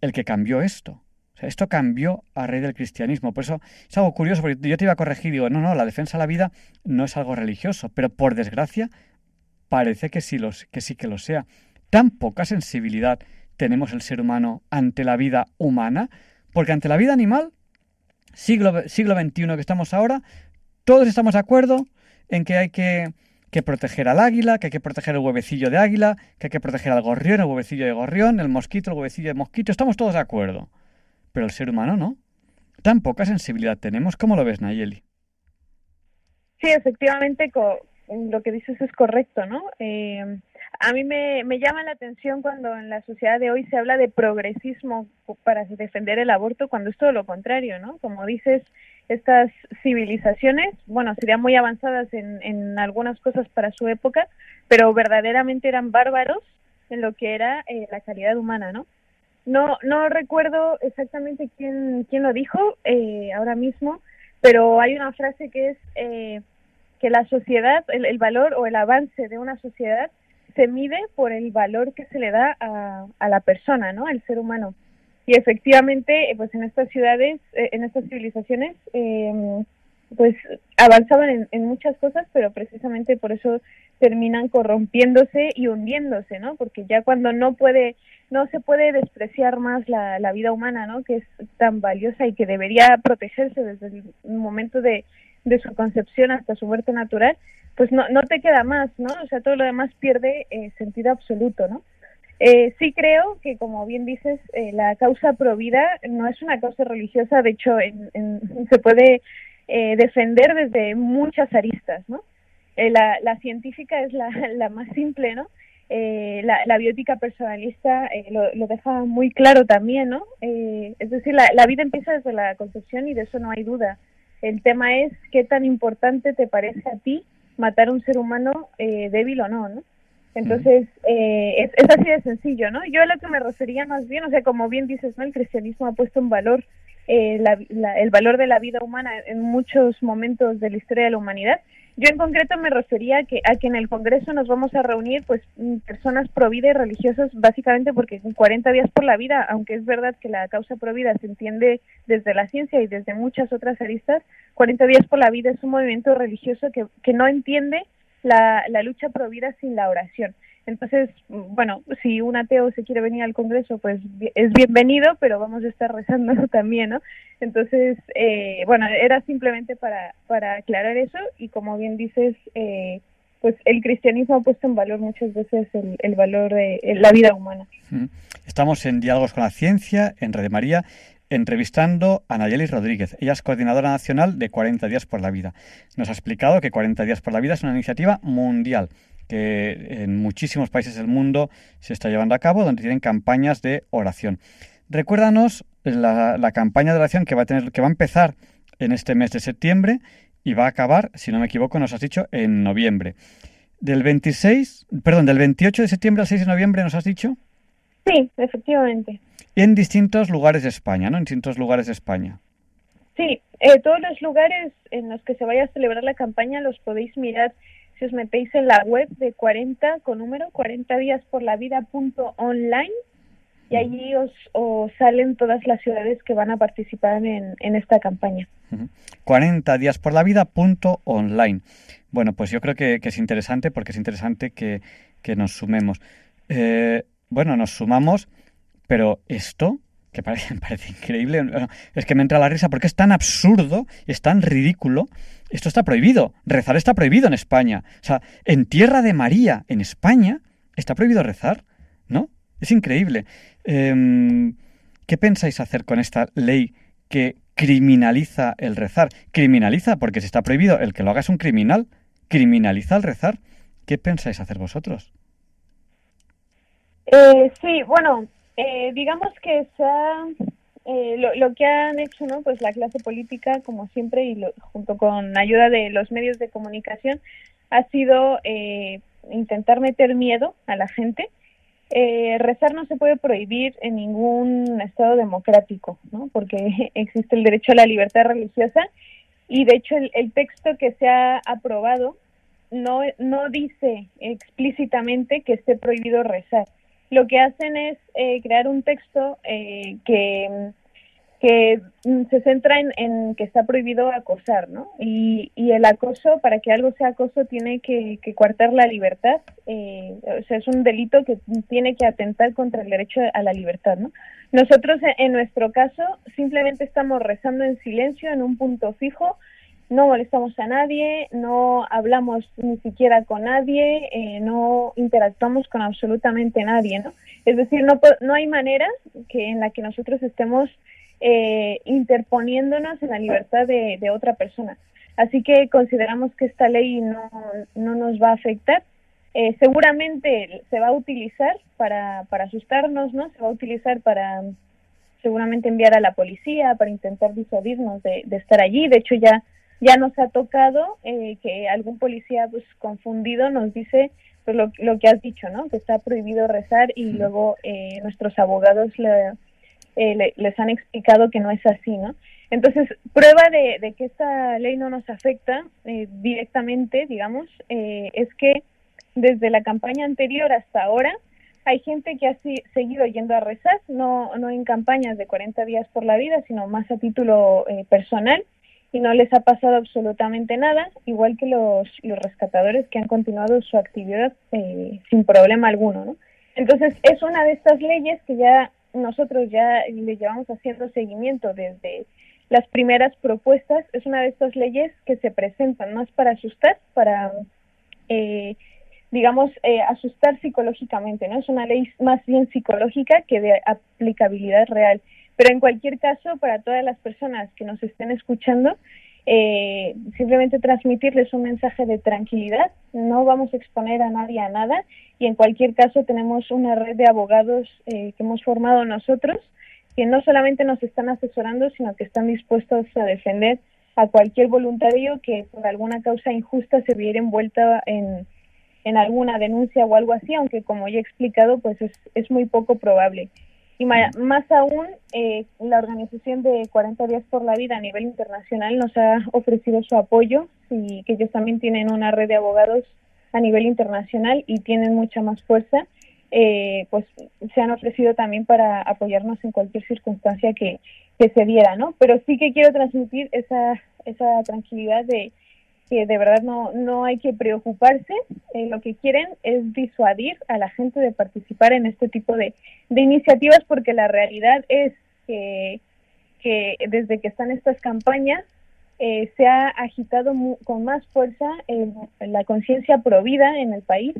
el que cambió esto. Esto cambió a raíz del cristianismo. Por eso es algo curioso, porque yo te iba a corregir y digo, no, no, la defensa de la vida no es algo religioso, pero por desgracia parece que sí, los, que, sí que lo sea. Tan poca sensibilidad tenemos el ser humano ante la vida humana, porque ante la vida animal, siglo, siglo XXI que estamos ahora, todos estamos de acuerdo en que hay que, que, proteger al águila, que hay que proteger el huevecillo de águila, que hay que proteger al gorrión, el huevecillo de gorrión, el mosquito, el huevecillo de mosquito, estamos todos de acuerdo. Pero el ser humano no. Tan poca sensibilidad tenemos. ¿Cómo lo ves, Nayeli? Sí, efectivamente, lo que dices es correcto, ¿no? Eh, a mí me, me llama la atención cuando en la sociedad de hoy se habla de progresismo para defender el aborto, cuando es todo lo contrario, ¿no? Como dices, estas civilizaciones, bueno, serían muy avanzadas en, en algunas cosas para su época, pero verdaderamente eran bárbaros en lo que era eh, la calidad humana, ¿no? No, no recuerdo exactamente quién, quién lo dijo eh, ahora mismo, pero hay una frase que es eh, que la sociedad, el, el valor o el avance de una sociedad se mide por el valor que se le da a, a la persona, ¿no? Al ser humano. Y efectivamente, pues en estas ciudades, en estas civilizaciones, pues avanzaban en, muchas cosas, pero precisamente por eso terminan corrompiéndose y hundiéndose, ¿no? Porque ya cuando no puede, no se puede despreciar más la, la vida humana, ¿no? Que es tan valiosa y que debería protegerse desde el momento de, de su concepción hasta su muerte natural, pues no, no te queda más, ¿no? O sea, todo lo demás pierde eh, sentido absoluto, ¿no? Eh, sí creo que, como bien dices, eh, la causa pro vida no es una causa religiosa, de hecho, en, se puede eh, defender desde muchas aristas, ¿no? La, científica es la, más simple, ¿no? La, la, biótica personalista lo, lo, deja muy claro también, ¿no? es decir, la, vida empieza desde la concepción y de eso no hay duda. El tema es qué tan importante te parece a ti matar a un ser humano débil o no, ¿no? Entonces, es, es, así de sencillo, ¿no? Yo a lo que me refería más bien, o sea, como bien dices, ¿no? El cristianismo ha puesto en valor eh, el valor de la vida humana en muchos momentos de la historia de la humanidad. Yo en concreto me refería a que, a que en el Congreso nos vamos a reunir pues mm, personas pro vida y religiosas básicamente porque en 40 días por la vida, aunque es verdad que la causa pro vida se entiende desde la ciencia y desde muchas otras aristas, 40 días por la vida es un movimiento religioso que, que no entiende la, la lucha pro vida sin la oración. Entonces, bueno, si un ateo se quiere venir al Congreso, pues es bienvenido, pero vamos a estar rezando también, ¿no? Entonces, eh, bueno, era simplemente para, para aclarar eso y como bien dices, eh, pues el cristianismo ha puesto en valor muchas veces el, valor de la vida humana. Estamos en Diálogos con la Ciencia, en Red María, entrevistando a Nayeli Rodríguez. Ella es coordinadora nacional de 40 días por la vida. Nos ha explicado que 40 días por la vida es una iniciativa mundial que en muchísimos países del mundo se está llevando a cabo, donde tienen campañas de oración. Recuérdanos la, campaña de oración que va a tener, que va a empezar en este mes de septiembre y va a acabar, si no me equivoco, nos has dicho, en noviembre. Del 26, perdón, del 28 de septiembre al 6 de noviembre, ¿nos has dicho? Sí, efectivamente. En distintos lugares de España, ¿no? En distintos lugares de España. Sí, eh, todos los lugares en los que se vaya a celebrar la campaña los podéis mirar si os metéis en la web de 40 con número 40 días por la vida punto online y allí os, os, salen todas las ciudades que van a participar en, en esta campaña. 40 días por la vida punto online. Bueno, pues yo creo que, es interesante porque es interesante que, que nos sumemos. Eh, bueno, nos sumamos, pero esto que parece, parece increíble. Es que me entra la risa porque es tan absurdo, es tan ridículo. Esto está prohibido. Rezar está prohibido en España. O sea, en tierra de María, en España, está prohibido rezar. ¿No? Es increíble. Em, ¿Qué pensáis hacer con esta ley que criminaliza el rezar? Criminaliza porque si está prohibido, el que lo haga es un criminal. Criminaliza el rezar. ¿Qué pensáis hacer vosotros? Eh, sí, bueno, eh, digamos que eh, lo, que han hecho, ¿no? Pues la clase política, como siempre, y junto con ayuda de los medios de comunicación, ha sido eh, intentar meter miedo a la gente. rezar no se puede prohibir en ningún estado democrático, ¿no? Porque existe el derecho a la libertad religiosa y de hecho el, el texto que se ha aprobado no, no dice explícitamente que esté prohibido rezar lo que hacen es eh, crear un texto eh, que, que se centra en, en, que está prohibido acosar, ¿no? Y, y, el acoso, para que algo sea acoso, tiene que, que coartar la libertad, eh, o sea, es un delito que tiene que atentar contra el derecho a la libertad, ¿no? Nosotros, en nuestro caso, simplemente estamos rezando en silencio, en un punto fijo, no molestamos a nadie, no hablamos ni siquiera con nadie, eh, no interactuamos con absolutamente nadie, ¿no? Es decir, no, no hay manera que en la que nosotros estemos eh, interponiéndonos en la libertad de, otra persona. Así que consideramos que esta ley no, no nos va a afectar. Eh, seguramente se va a utilizar para, para asustarnos, ¿no? Se va a utilizar para seguramente enviar a la policía para intentar disuadirnos de, de estar allí. De hecho, ya ya nos ha tocado eh, que algún policía pues confundido nos dice pues lo, lo, que has dicho, ¿no? Que está prohibido rezar y luego eh, nuestros abogados eh, les han explicado que no es así, ¿no? Entonces, prueba de, de que esta ley no nos afecta directamente, digamos, es que desde la campaña anterior hasta ahora hay gente que ha seguido yendo a rezar, no, no en campañas de 40 días por la vida, sino más a título eh, personal, y no les ha pasado absolutamente nada, igual que los, los rescatadores que han continuado su actividad eh, sin problema alguno. ¿no? Entonces, es una de estas leyes que ya nosotros ya le llevamos haciendo seguimiento desde las primeras propuestas. Es una de estas leyes que se presentan más para asustar, para eh, digamos, eh, asustar psicológicamente, ¿no? Es una ley más bien psicológica que de aplicabilidad real. Pero en cualquier caso, para todas las personas que nos estén escuchando, eh, simplemente transmitirles un mensaje de tranquilidad. No vamos a exponer a nadie a nada y en cualquier caso tenemos una red de abogados eh, que hemos formado nosotros que no solamente nos están asesorando, sino que están dispuestos a defender a cualquier voluntario que por alguna causa injusta se viera envuelta en, en alguna denuncia o algo así, aunque como ya he explicado, pues es, es muy poco probable. Y más, aún, eh, la organización de 40 días por la vida a nivel internacional nos ha ofrecido su apoyo y que ellos también tienen una red de abogados a nivel internacional y tienen mucha más fuerza, eh, pues se han ofrecido también para apoyarnos en cualquier circunstancia que, que se diera, ¿no? Pero sí que quiero transmitir esa, esa tranquilidad de, que de verdad no, no hay que preocuparse. Eh, lo que quieren es disuadir a la gente de participar en este tipo de, de iniciativas porque la realidad es que, que desde que están estas campañas eh, se ha agitado con más fuerza la conciencia provida en el país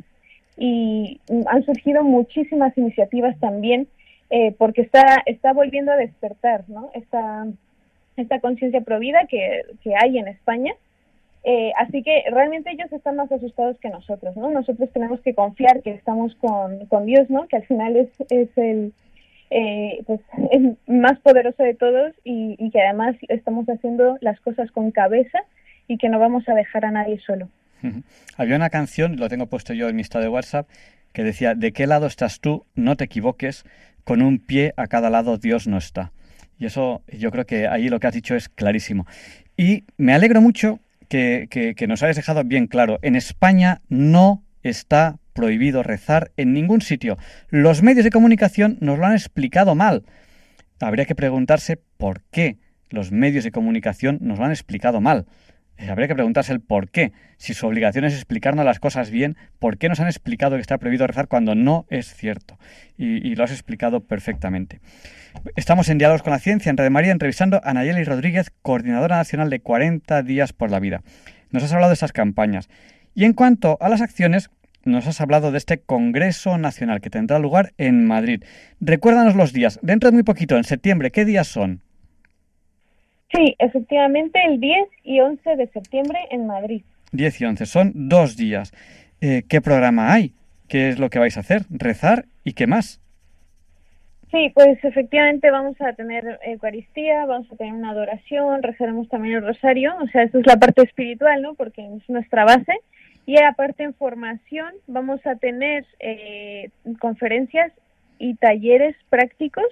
y han surgido muchísimas iniciativas también eh, porque está, está volviendo a despertar ¿no? esta, esta conciencia provida que, que hay en España eh, así que realmente ellos están más asustados que nosotros, ¿no? Nosotros tenemos que confiar que estamos con, con Dios, ¿no? Que al final es, es el, eh, pues, más poderoso de todos y, y, que además estamos haciendo las cosas con cabeza y que no vamos a dejar a nadie solo. Había una canción, lo tengo puesto yo en mi estado de WhatsApp, que decía, ¿de qué lado estás tú? No te equivoques, con un pie a cada lado Dios no está. Y eso yo creo que ahí lo que has dicho es clarísimo. Y me alegro mucho que, nos hayas dejado bien claro. En España no está prohibido rezar en ningún sitio. Los medios de comunicación nos lo han explicado mal. Habría que preguntarse por qué los medios de comunicación nos lo han explicado mal. Eh, habría que preguntarse el por qué. Si su obligación es explicarnos las cosas bien, ¿por qué nos han explicado que está prohibido rezar cuando no es cierto? Y, lo has explicado perfectamente. Estamos en Diálogos con la Ciencia, en Red María, entrevistando a Nayeli Rodríguez, coordinadora nacional de 40 días por la vida. Nos has hablado de esas campañas. Y en cuanto a las acciones, nos has hablado de este Congreso Nacional que tendrá lugar en Madrid. Recuérdanos los días. Dentro de muy poquito, en septiembre, ¿qué días son? Sí, efectivamente, el 10 y 11 de septiembre en Madrid. 10 y 11, son dos días. Eh, ¿Qué programa hay? ¿Qué es lo que vais a hacer? ¿Rezar? ¿Y qué más? Sí, pues efectivamente vamos a tener Eucaristía, vamos a tener una adoración, rezaremos también el rosario, o sea, esa es la parte espiritual, ¿no? Porque es nuestra base. Y aparte en formación vamos a tener eh, conferencias y talleres prácticos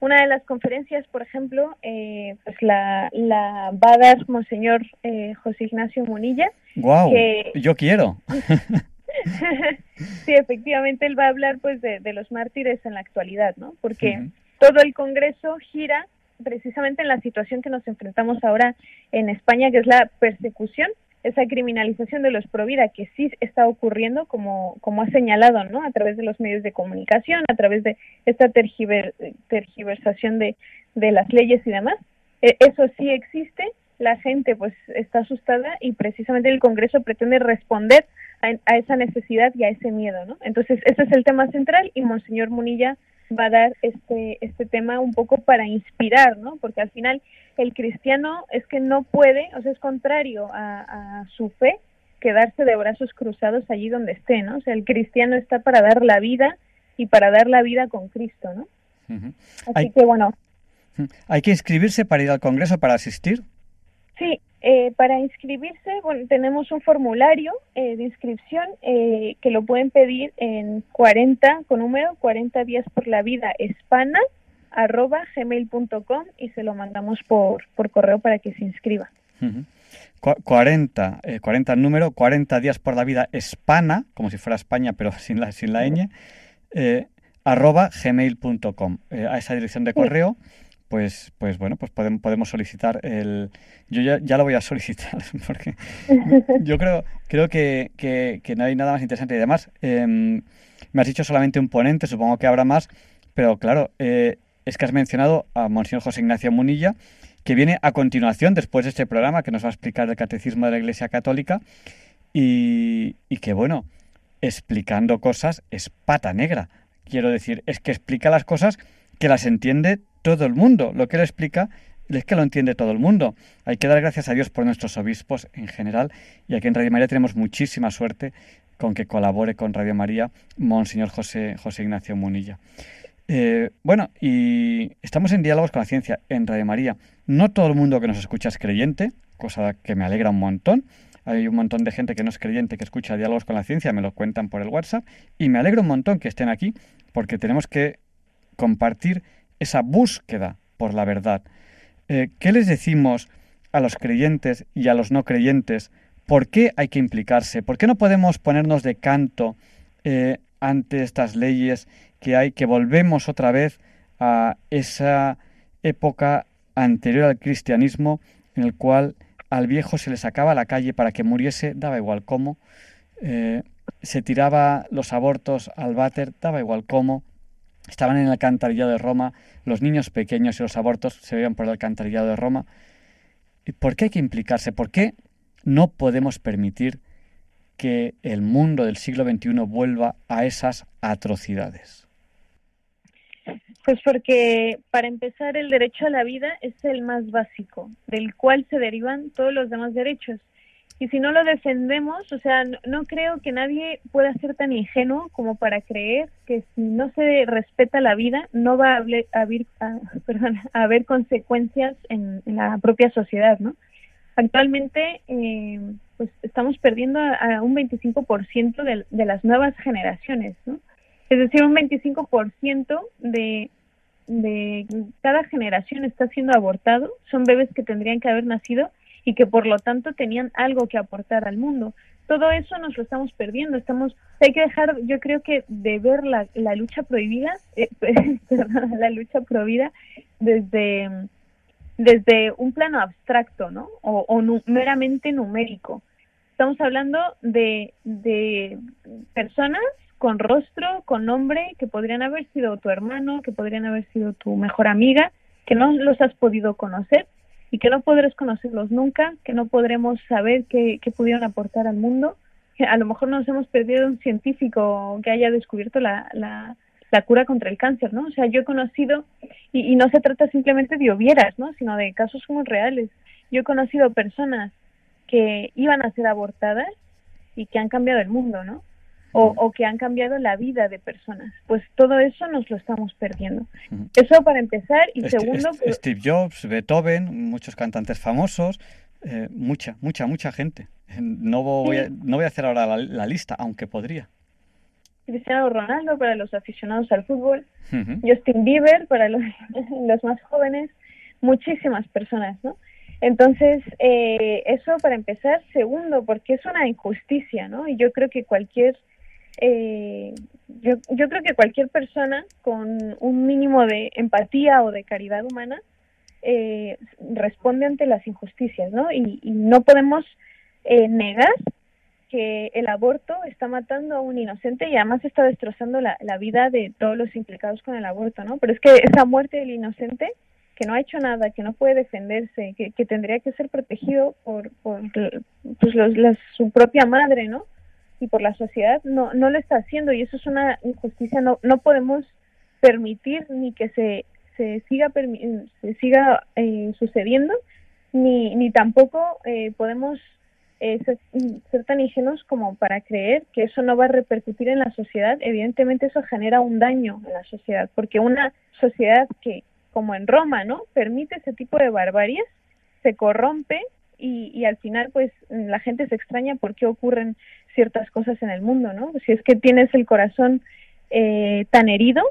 una de las conferencias, por ejemplo, eh, pues la, la va a dar Monseñor eh, José Ignacio Munilla. ¡Guau! Yo quiero. sí, efectivamente, él va a hablar pues de, los mártires en la actualidad, ¿no? Porque todo el Congreso gira precisamente en la situación que nos enfrentamos ahora en España, que es la persecución esa criminalización de los provida que sí está ocurriendo, como, como ha señalado, ¿no? A través de los medios de comunicación, a través de esta tergiversación de, de las leyes y demás. E, eso sí existe, la gente pues está asustada y precisamente el Congreso pretende responder a, a, esa necesidad y a ese miedo, ¿no? Entonces, ese es el tema central y Monseñor Munilla va a dar este, este tema un poco para inspirar, ¿no? Porque al final el cristiano es que no puede, o sea, es contrario a, su fe quedarse de brazos cruzados allí donde esté, ¿no? O sea, el cristiano está para dar la vida y para dar la vida con Cristo, ¿no? Así que bueno. ¿Hay que inscribirse para ir al Congreso, para asistir? Sí, eh, para inscribirse, bueno, tenemos un formulario eh, de inscripción eh, que lo pueden pedir en 40, con número 40 días por la vida hispana arroba gmail.com y se lo mandamos por, por correo para que se inscriba. 40, 40 número, 40 días por la vida hispana, como si fuera España, pero sin la, sin la ñ. arroba gmail.com. Eh, a esa dirección de correo, pues, pues bueno, pues podemos, podemos solicitar el... Yo ya, ya, lo voy a solicitar, porque yo creo, creo que, que, no hay nada más interesante. Y además, em, me has dicho solamente un ponente, supongo que habrá más, pero claro, eh, es que has mencionado a Monseñor José Ignacio Munilla, que viene a continuación, después de este programa, que nos va a explicar el Catecismo de la Iglesia Católica, y, y que bueno, explicando cosas es pata negra. Quiero decir, es que explica las cosas que las entiende todo el mundo. Lo que él explica es que lo entiende todo el mundo. Hay que dar gracias a Dios por nuestros obispos en general y aquí en Radio María tenemos muchísima suerte con que colabore con Radio María Monseñor José, José Ignacio Munilla. Eh, bueno, y estamos en diálogos con la ciencia en Radio María. No todo el mundo que nos escucha es creyente, cosa que me alegra un montón. Hay un montón de gente que no es creyente que escucha diálogos con la ciencia, me lo cuentan por el WhatsApp y me alegro un montón que estén aquí porque tenemos que compartir esa búsqueda por la verdad. Eh, ¿Qué les decimos a los creyentes y a los no creyentes? ¿Por qué hay que implicarse? ¿Por qué no podemos ponernos de canto eh, ante estas leyes que hay, que volvemos otra vez a esa época anterior al cristianismo en el cual al viejo se le sacaba la calle para que muriese, daba igual cómo, eh, se tiraba los abortos al váter, daba igual cómo, estaban en el alcantarillado de Roma, los niños pequeños y los abortos se veían por el alcantarillado de Roma. ¿Por qué hay que implicarse? ¿Por qué no podemos permitir que el mundo del siglo XXI vuelva a esas atrocidades? Pues porque, para empezar, el derecho a la vida es el más básico, del cual se derivan todos los demás derechos. Y si no lo defendemos, o sea, no, creo que nadie pueda ser tan ingenuo como para creer que si no se respeta la vida, no va a, haber, a, haber consecuencias en, la propia sociedad, ¿no? Actualmente, eh, pues estamos perdiendo a, un 25% de, de las nuevas generaciones, ¿no? Es decir, un 25% de, de cada generación está siendo abortado, son bebés que tendrían que haber nacido y que por lo tanto tenían algo que aportar al mundo. Todo eso nos lo estamos perdiendo, estamos, hay que dejar, yo creo que de ver la, la lucha prohibida, eh, la lucha prohibida desde, desde un plano abstracto, ¿no? O, meramente numérico. Estamos hablando de, de personas con rostro, con nombre, que podrían haber sido tu hermano, que podrían haber sido tu mejor amiga, que no los has podido conocer y que no podrás conocerlos nunca, que no podremos saber qué, pudieron aportar al mundo. A lo mejor nos hemos perdido un científico que haya descubierto la, la, cura contra el cáncer, ¿no? O sea, yo he conocido, y, y no se trata simplemente de obvieras, ¿no? Sino de casos como reales. Yo he conocido personas que iban a ser abortadas y que han cambiado el mundo, ¿no? O, que han cambiado la vida de personas. Pues todo eso nos lo estamos perdiendo. Eso para empezar. Y segundo... Pues Steve Jobs, Beethoven, muchos cantantes famosos, eh, mucha, mucha, mucha gente. No voy, a, no voy a hacer ahora la, lista, aunque podría. Cristiano Ronaldo para los aficionados al fútbol, Justin Bieber para los, los más jóvenes, muchísimas personas, ¿no? Entonces, eh, eso para empezar. Segundo, porque es una injusticia, ¿no? Y yo creo que cualquier eh, yo, yo creo que cualquier persona con un mínimo de empatía o de caridad humana eh, responde ante las injusticias, ¿no? Y, no podemos eh, negar que el aborto está matando a un inocente y además está destrozando la, vida de todos los implicados con el aborto, ¿no? Pero es que esa muerte del inocente que no ha hecho nada, que no puede defenderse, que, que tendría que ser protegido por, por pues los, su propia madre, ¿no? Y por la sociedad no, no lo está haciendo y eso es una injusticia. No, no podemos permitir ni que se, se siga, se siga eh, sucediendo, ni, ni tampoco eh, podemos eh, ser, tan ingenuos como para creer que eso no va a repercutir en la sociedad. Evidentemente eso genera un daño en la sociedad, porque una sociedad que, como en Roma, ¿no? permite ese tipo de barbaries, se corrompe y, y al final pues la gente se extraña por qué ocurren ciertas cosas en el mundo, ¿no? Si es que tienes el corazón eh, tan herido,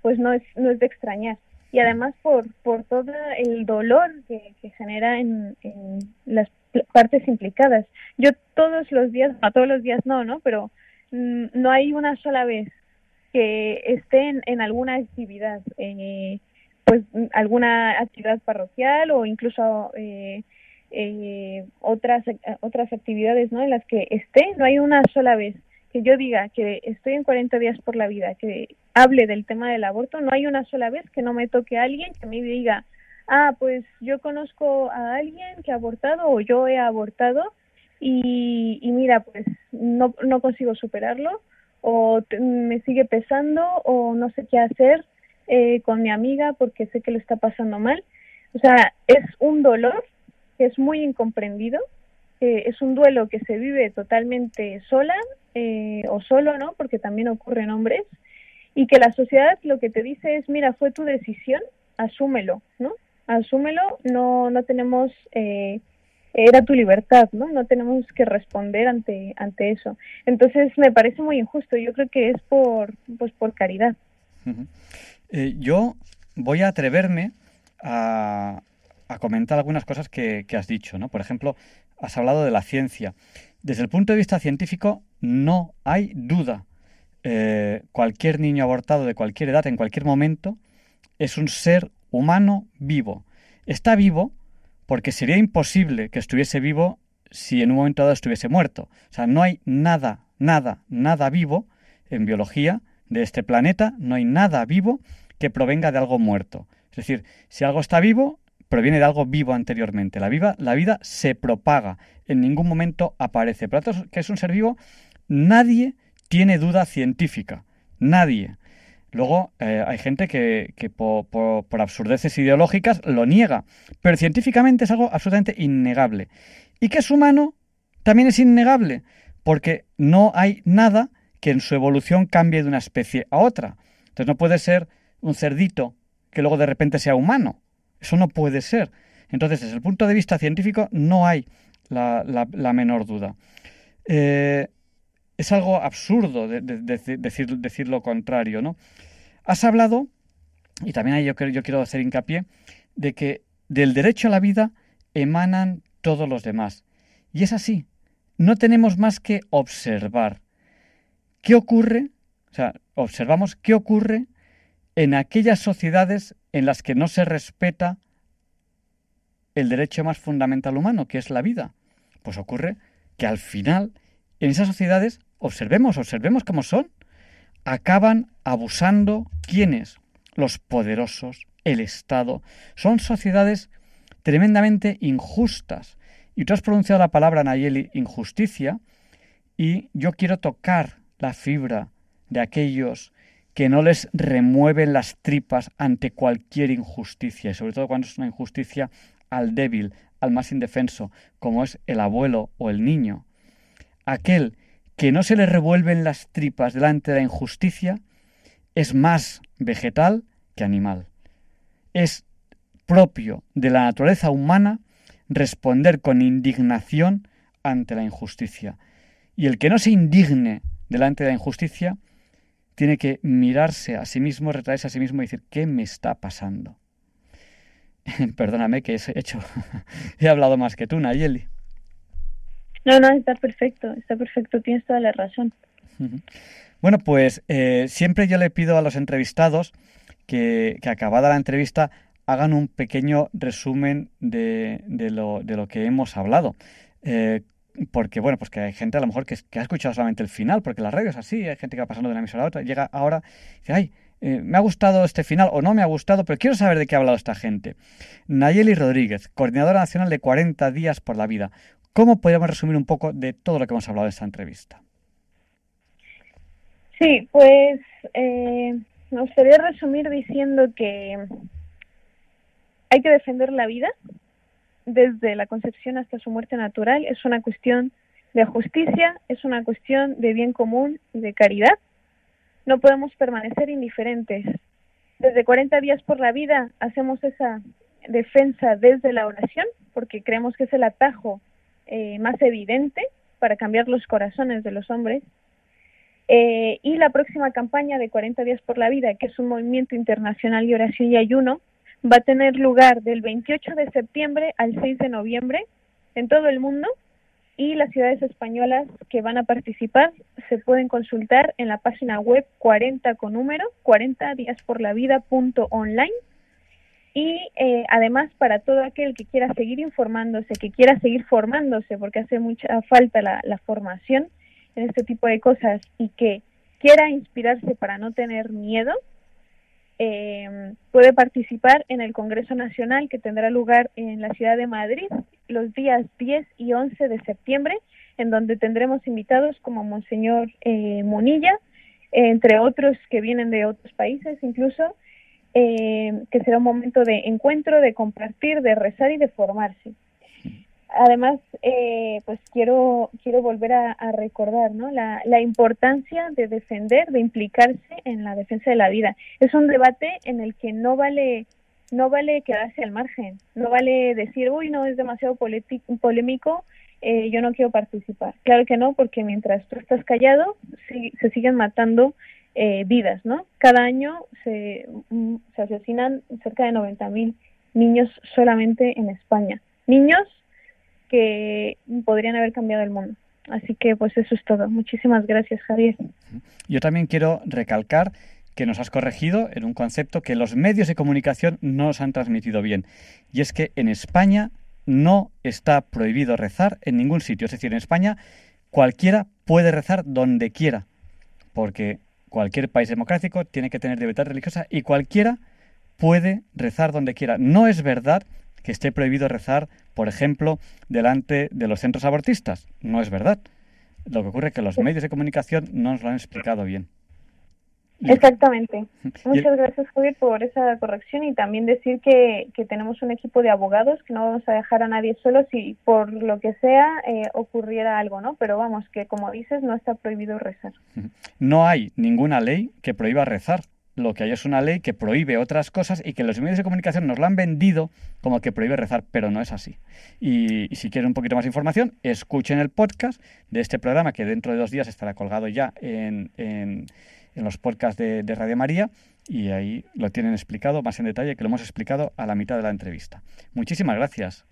pues no es, no es de extrañar. Y además por, por todo el dolor que, genera en, en, las partes implicadas. Yo todos los días, a todos los días no, ¿no? Pero mm, no hay una sola vez que esté en, alguna actividad, eh, pues alguna actividad parroquial o incluso eh, eh, otras otras actividades, ¿no? En las que esté, no hay una sola vez que yo diga que estoy en 40 días por la vida, que hable del tema del aborto, no hay una sola vez que no me toque alguien que me diga, ah, pues yo conozco a alguien que ha abortado o yo he abortado y, y mira, pues no, no consigo superarlo o me sigue pesando o no sé qué hacer eh, con mi amiga porque sé que lo está pasando mal. O sea, es un dolor es muy incomprendido, es un duelo que se vive totalmente sola eh, o solo, ¿no? Porque también ocurre en hombres y que la sociedad lo que te dice es, mira, fue tu decisión, asúmelo, ¿no? Asúmelo, no, no tenemos eh, era tu libertad, ¿no? No tenemos que responder ante, ante eso. Entonces me parece muy injusto. Yo creo que es por, pues por caridad. Eh, yo voy a atreverme a, a comentar algunas cosas que, has dicho, ¿no? Por ejemplo, has hablado de la ciencia. Desde el punto de vista científico, no hay duda. Eh, cualquier niño abortado de cualquier edad, en cualquier momento, es un ser humano vivo. Está vivo porque sería imposible que estuviese vivo si en un momento dado estuviese muerto. O sea, no hay nada, nada, nada vivo en biología de este planeta, no hay nada vivo que provenga de algo muerto. Es decir, si algo está vivo, proviene de algo vivo anteriormente. La, viva, la vida se propaga, en ningún momento aparece. Pero que es un ser vivo, nadie tiene duda científica. Nadie. Luego eh, hay gente que, por, absurdeces ideológicas lo niega, pero científicamente es algo absolutamente innegable. Y que es humano también es innegable, porque no hay nada que en su evolución cambie de una especie a otra. Entonces no puede ser un cerdito que luego de repente sea humano. Eso no puede ser. Entonces, desde el punto de vista científico, no hay la, menor duda. Eh, es algo absurdo decir, lo contrario, ¿no? Has hablado, y también ahí yo, yo quiero hacer hincapié, de que del derecho a la vida emanan todos los demás. Y es así. No tenemos más que observar. ¿Qué ocurre? O sea, observamos qué ocurre en aquellas sociedades en las que no se respeta el derecho más fundamental humano, que es la vida. Pues ocurre que al final, en esas sociedades, observemos, observemos cómo son, acaban abusando quiénes? Los poderosos, el Estado. Son sociedades tremendamente injustas. Y tú has pronunciado la palabra, Nayeli, injusticia, y yo quiero tocar la fibra de aquellos que no les remueven las tripas ante cualquier injusticia, y sobre todo cuando es una injusticia al débil, al más indefenso, como es el abuelo o el niño. Aquel que no se le revuelven las tripas delante de la injusticia es más vegetal que animal. Es propio de la naturaleza humana responder con indignación ante la injusticia. Y el que no se indigne delante de la injusticia tiene que mirarse a sí mismo, retraerse a sí mismo y decir, ¿qué me está pasando? Perdóname que he hecho, he hablado más que tú, Nayeli. No, no, está perfecto, está perfecto, tienes toda la razón. Bueno, pues eh, siempre yo le pido a los entrevistados que, acabada la entrevista hagan un pequeño resumen de, de, lo, de lo, que hemos hablado. Eh, porque, bueno, pues que hay gente a lo mejor que, ha escuchado solamente el final, porque la radio es así, hay gente que va pasando de una emisora a otra, llega ahora y dice, ay, eh, me ha gustado este final o no me ha gustado, pero quiero saber de qué ha hablado esta gente. Nayeli Rodríguez, coordinadora nacional de 40 días por la vida. ¿Cómo podríamos resumir un poco de todo lo que hemos hablado de esta entrevista? Sí, pues eh, me gustaría resumir diciendo que hay que defender la vida desde la concepción hasta su muerte natural. Es una cuestión de justicia, es una cuestión de bien común y de caridad. No podemos permanecer indiferentes. Desde 40 días por la vida hacemos esa defensa desde la oración, porque creemos que es el atajo eh, más evidente para cambiar los corazones de los hombres. Eh, y la próxima campaña de 40 días por la vida, que es un movimiento internacional de oración y ayuno, va a tener lugar del 28 de septiembre al 6 de noviembre en todo el mundo y las ciudades españolas que van a participar se pueden consultar en la página web 40 con número 40 días por la vida punto online. Y eh, además para todo aquel que quiera seguir informándose, que quiera seguir formándose, porque hace mucha falta la, la formación en este tipo de cosas y que quiera inspirarse para no tener miedo, eh, puede participar en el Congreso Nacional que tendrá lugar en la ciudad de Madrid los días 10 y 11 de septiembre, en donde tendremos invitados como Monseñor eh, Monilla, entre otros que vienen de otros países incluso, eh, que será un momento de encuentro, de compartir, de rezar y de formarse. Además, eh, pues quiero quiero volver a, recordar ¿no? la, la, importancia de defender, de implicarse en la defensa de la vida. Es un debate en el que no vale no vale quedarse al margen, no vale decir, uy, no, es demasiado polémico, eh, yo no quiero participar. Claro que no, porque mientras tú estás callado, se siguen matando eh, vidas, ¿no? Cada año se, mm, se asesinan cerca de 90.000 niños solamente en España. Niños que podrían haber cambiado el mundo. Así que pues eso es todo. Muchísimas gracias, Javier. Yo también quiero recalcar que nos has corregido en un concepto que los medios de comunicación no nos han transmitido bien. Y es que en España no está prohibido rezar en ningún sitio. Es decir, en España cualquiera puede rezar donde quiera. Porque cualquier país democrático tiene que tener libertad religiosa y cualquiera puede rezar donde quiera. No es verdad que esté prohibido rezar, por ejemplo, delante de los centros abortistas. No es verdad. Lo que ocurre es que los medios de comunicación no nos lo han explicado bien. Exactamente. Muchas gracias, Javier, por esa corrección y también decir que, que, tenemos un equipo de abogados, que no vamos a dejar a nadie solo si por lo que sea eh, ocurriera algo, ¿no? Pero vamos, que como dices, no está prohibido rezar. No hay ninguna ley que prohíba rezar. Lo que hay es una ley que prohíbe otras cosas y que los medios de comunicación nos lo han vendido como que prohíbe rezar, pero no es así. Y, y si quieren un poquito más de información, escuchen el podcast de este programa que dentro de dos días estará colgado ya en, en en los podcasts de, Radio María y ahí lo tienen explicado más en detalle que lo hemos explicado a la mitad de la entrevista. Muchísimas gracias.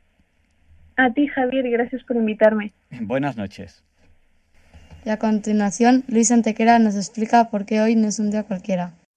A ti, Javier, y gracias por invitarme. Buenas noches. Y a continuación, Luis Antequera nos explica por qué hoy no es un día cualquiera.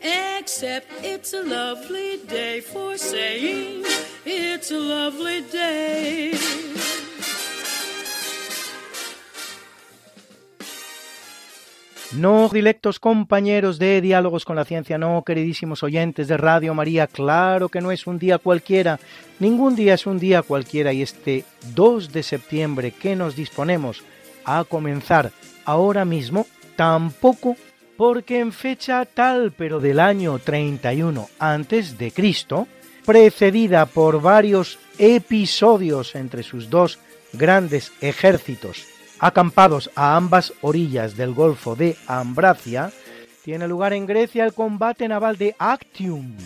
Except it's a lovely day for saying it's a lovely day. No, directos compañeros de Diálogos con la Ciencia, no, queridísimos oyentes de Radio María, claro que no es un día cualquiera, ningún día es un día cualquiera y este 2 de septiembre que nos disponemos a comenzar ahora mismo, tampoco porque en fecha tal pero del año 31 antes de Cristo, precedida por varios episodios entre sus dos grandes ejércitos acampados a ambas orillas del Golfo de Ambracia, tiene lugar en Grecia el combate naval de Actium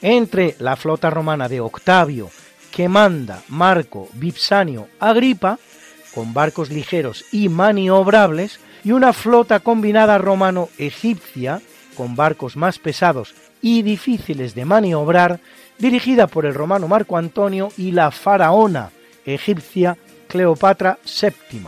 entre la flota romana de Octavio, que manda Marco Vipsanio Agripa, con barcos ligeros y maniobrables, y una flota combinada romano-egipcia, con barcos más pesados y difíciles de maniobrar, dirigida por el romano Marco Antonio y la faraona egipcia Cleopatra VII.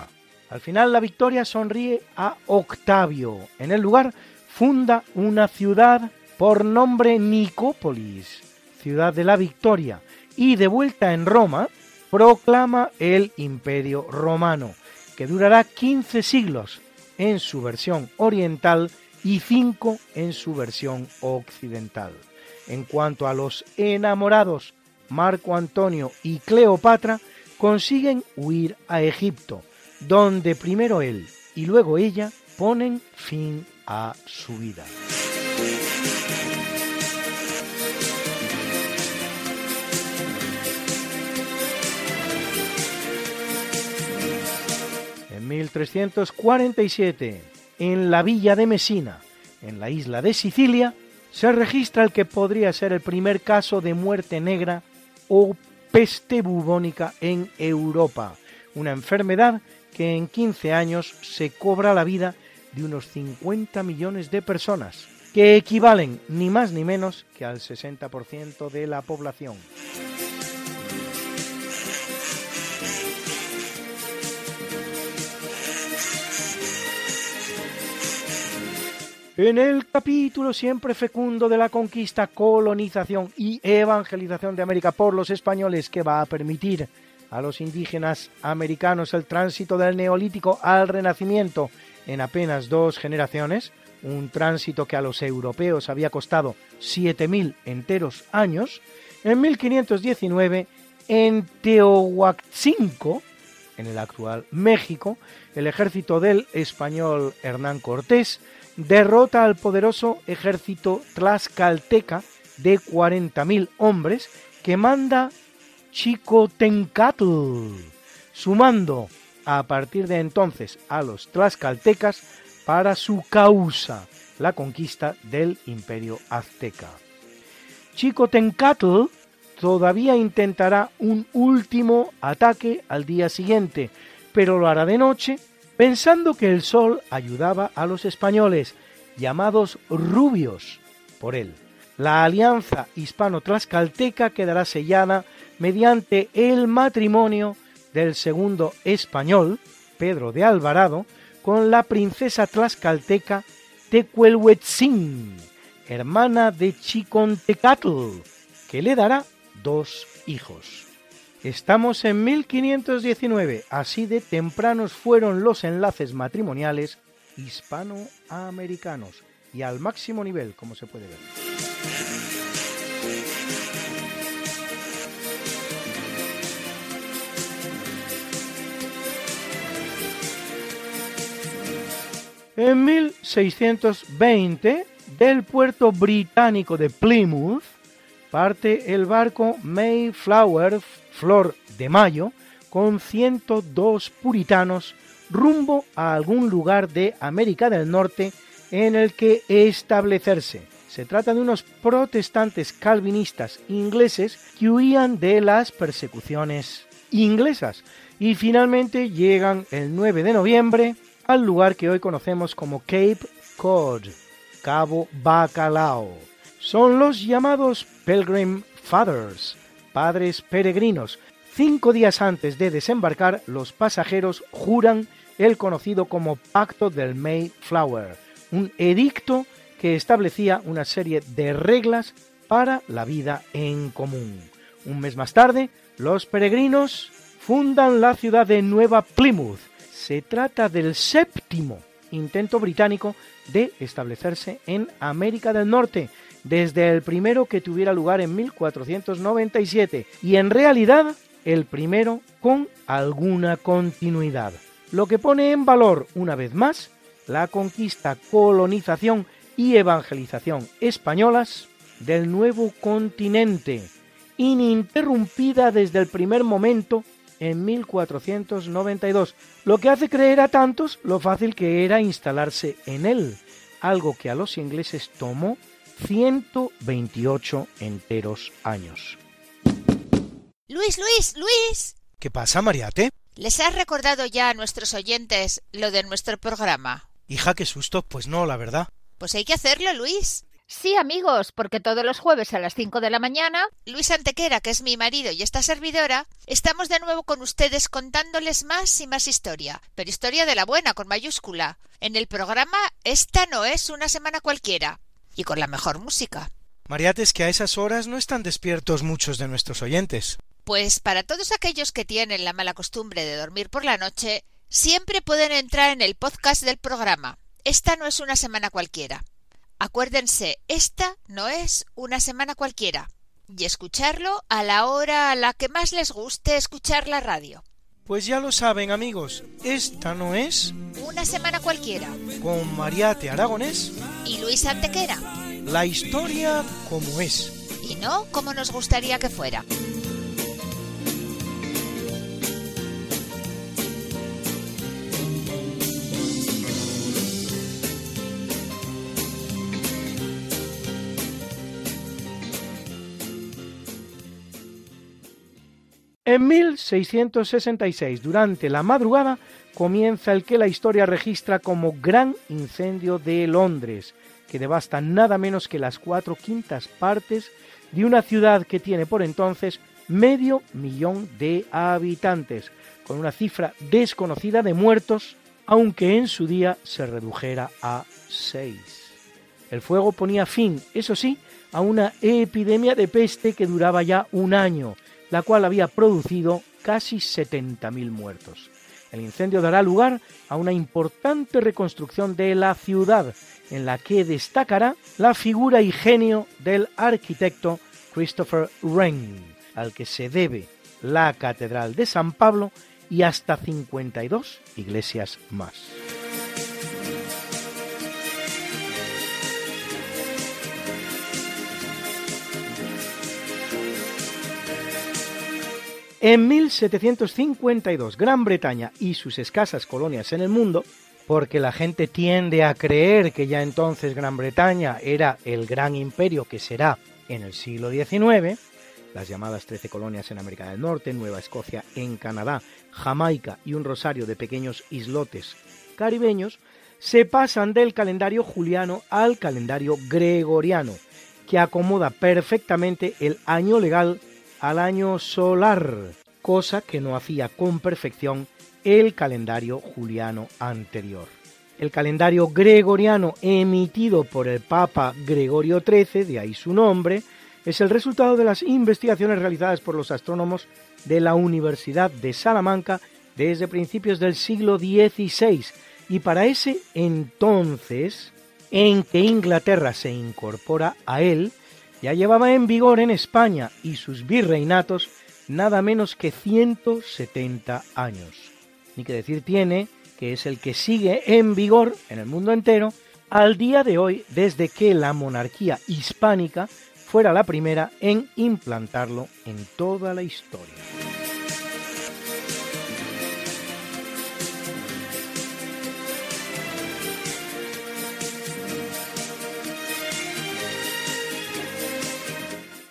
Al final la victoria sonríe a Octavio. En el lugar funda una ciudad por nombre Nicópolis, ciudad de la victoria, y de vuelta en Roma proclama el imperio romano, que durará 15 siglos en su versión oriental y 5 en su versión occidental. En cuanto a los enamorados, Marco Antonio y Cleopatra consiguen huir a Egipto, donde primero él y luego ella ponen fin a su vida. 1347, en la villa de Messina, en la isla de Sicilia, se registra el que podría ser el primer caso de muerte negra o peste bubónica en Europa, una enfermedad que en 15 años se cobra la vida de unos 50 millones de personas, que equivalen ni más ni menos que al 60% de la población. En el capítulo siempre fecundo de la conquista, colonización y evangelización de América por los españoles que va a permitir a los indígenas americanos el tránsito del neolítico al renacimiento en apenas dos generaciones, un tránsito que a los europeos había costado 7.000 enteros años, en 1519 en Teohuacinco, en el actual México, el ejército del español Hernán Cortés derrota al poderoso ejército tlaxcalteca de 40.000 hombres que manda Chicotencatl, sumando a partir de entonces a los tlaxcaltecas para su causa, la conquista del imperio azteca. Chicotencatl todavía intentará un último ataque al día siguiente, pero lo hará de noche pensando que el sol ayudaba a los españoles, llamados rubios por él. La alianza hispano-tlaxcalteca quedará sellada mediante el matrimonio del segundo español, Pedro de Alvarado, con la princesa tlaxcalteca Tecuelhuetzin, hermana de Chicontecatl, que le dará dos hijos. Estamos en 1519, así de tempranos fueron los enlaces matrimoniales hispanoamericanos y al máximo nivel, como se puede ver. En 1620, del puerto británico de Plymouth, parte el barco Mayflower Flor de Mayo con 102 puritanos rumbo a algún lugar de América del Norte en el que establecerse. Se trata de unos protestantes calvinistas ingleses que huían de las persecuciones inglesas y finalmente llegan el 9 de noviembre al lugar que hoy conocemos como Cape Cod, Cabo Bacalao. Son los llamados Pilgrim Fathers, padres peregrinos. Cinco días antes de desembarcar, los pasajeros juran el conocido como Pacto del Mayflower, un edicto que establecía una serie de reglas para la vida en común. Un mes más tarde, los peregrinos fundan la ciudad de Nueva Plymouth. Se trata del séptimo intento británico de establecerse en América del Norte, desde el primero que tuviera lugar en 1497 y en realidad el primero con alguna continuidad, lo que pone en valor una vez más la conquista, colonización y evangelización españolas del nuevo continente, ininterrumpida desde el primer momento en 1492, lo que hace creer a tantos lo fácil que era instalarse en él, algo que a los ingleses tomó 128 enteros años. Luis, Luis, Luis. ¿Qué pasa, Mariate? ¿Les has recordado ya a nuestros oyentes lo de nuestro programa? Hija, qué susto. Pues no, la verdad. Pues hay que hacerlo, Luis. Sí, amigos, porque todos los jueves a las 5 de la mañana, Luis Antequera, que es mi marido y esta servidora, estamos de nuevo con ustedes contándoles más y más historia, pero historia de la buena, con mayúscula. En el programa Esta no es una semana cualquiera, y con la mejor música. Mariate, es que a esas horas no están despiertos muchos de nuestros oyentes. Pues para todos aquellos que tienen la mala costumbre de dormir por la noche, siempre pueden entrar en el podcast del programa. Esta no es una semana cualquiera. Acuérdense, esta no es una semana cualquiera. Y escucharlo a la hora a la que más les guste escuchar la radio. Pues ya lo saben, amigos, esta no es Una semana cualquiera. con Mariate Aragonés Y Luis Antequera. la historia como es. Y no como nos gustaría que fuera. En 1666, durante la madrugada, comienza el que la historia registra como Gran Incendio de Londres, que devasta nada menos que las cuatro quintas partes de una ciudad que tiene por entonces medio millón de habitantes, con una cifra desconocida de muertos, aunque en su día se redujera a seis. El fuego ponía fin, eso sí, a una epidemia de peste que duraba ya un año, la cual había producido casi 70.000 muertos. El incendio dará lugar a una importante reconstrucción de la ciudad, en la que destacará la figura y genio del arquitecto Christopher Wren, al que se debe la Catedral de San Pablo y hasta 52 iglesias más. En 1752, Gran Bretaña y sus escasas colonias en el mundo, porque la gente tiende a creer que ya entonces Gran Bretaña era el gran imperio que será en el siglo XIX, las llamadas Trece colonias en América del Norte, Nueva Escocia en Canadá, Jamaica y un rosario de pequeños islotes caribeños, se pasan del calendario juliano al calendario gregoriano, que acomoda perfectamente el año legal al año solar, cosa que no hacía con perfección el calendario juliano anterior. El calendario gregoriano emitido por el Papa Gregorio XIII, de ahí su nombre, es el resultado de las investigaciones realizadas por los astrónomos de la Universidad de Salamanca desde principios del siglo XVI y para ese entonces en que Inglaterra se incorpora a él, ya llevaba en vigor en España y sus virreinatos nada menos que 170 años. Ni que decir tiene que es el que sigue en vigor en el mundo entero al día de hoy desde que la monarquía hispánica fuera la primera en implantarlo en toda la historia.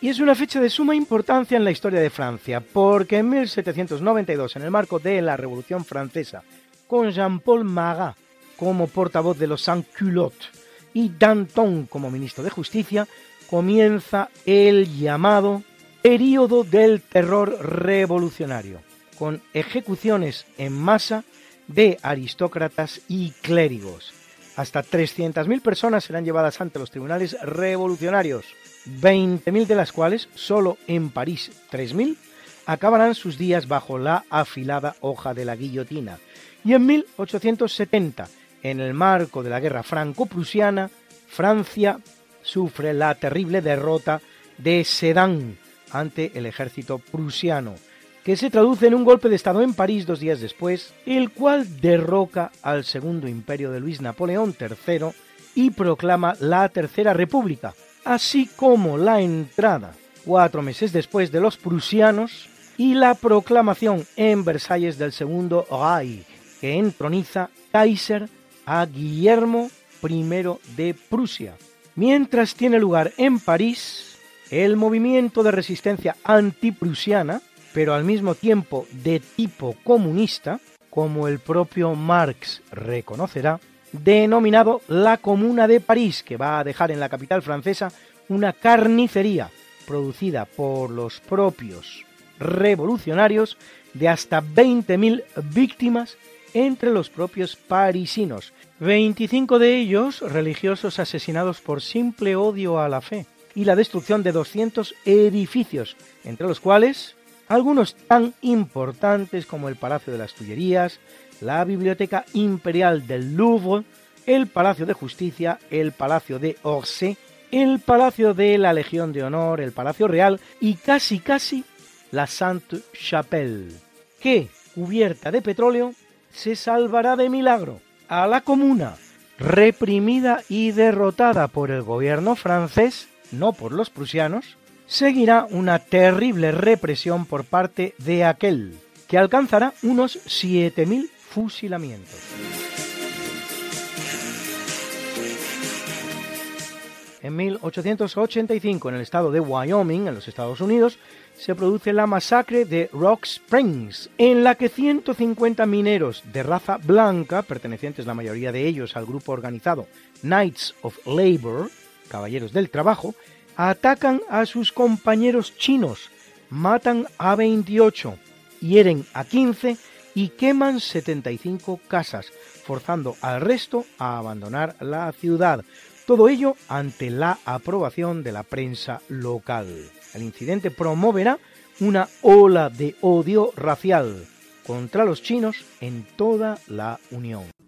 Y es una fecha de suma importancia en la historia de Francia, porque en 1792, en el marco de la Revolución Francesa, con Jean-Paul Marat como portavoz de los Sans-Culottes y Danton como ministro de Justicia, comienza el llamado Período del Terror Revolucionario, con ejecuciones en masa de aristócratas y clérigos. Hasta 300.000 personas serán llevadas ante los tribunales revolucionarios 20.000 de las cuales, solo en París 3.000, acabarán sus días bajo la afilada hoja de la guillotina. Y en 1870, en el marco de la guerra franco-prusiana, Francia sufre la terrible derrota de Sedan ante el ejército prusiano, que se traduce en un golpe de Estado en París dos días después, el cual derroca al segundo imperio de Luis Napoleón III y proclama la Tercera República, así como la entrada, cuatro meses después de los prusianos, y la proclamación en Versalles del segundo Reich, que entroniza Kaiser a Guillermo I de Prusia. Mientras tiene lugar en París el movimiento de resistencia antiprusiana, pero al mismo tiempo de tipo comunista, como el propio Marx reconocerá, denominado la Comuna de París, que va a dejar en la capital francesa una carnicería producida por los propios revolucionarios de hasta 20.000 víctimas entre los propios parisinos, 25 de ellos religiosos asesinados por simple odio a la fe, y la destrucción de 200 edificios, entre los cuales algunos tan importantes como el Palacio de las Tullerías, la Biblioteca Imperial del Louvre, el Palacio de Justicia, el Palacio de Orsay, el Palacio de la Legión de Honor, el Palacio Real y casi casi la Sainte Chapelle, que, cubierta de petróleo, se salvará de milagro a la comuna, reprimida y derrotada por el gobierno francés, no por los prusianos, seguirá una terrible represión por parte de aquel, que alcanzará unos 7.000 fusilamientos. En 1885, en el estado de Wyoming, en los Estados Unidos, se produce la masacre de Rock Springs, en la que 150 mineros de raza blanca, pertenecientes la mayoría de ellos al grupo organizado Knights of Labor, Caballeros del Trabajo, atacan a sus compañeros chinos, matan a 28, hieren a 15 y queman 75 casas, forzando al resto a abandonar la ciudad. Todo ello ante la aprobación de la prensa local. El incidente promoverá una ola de odio racial contra los chinos en toda la Unión.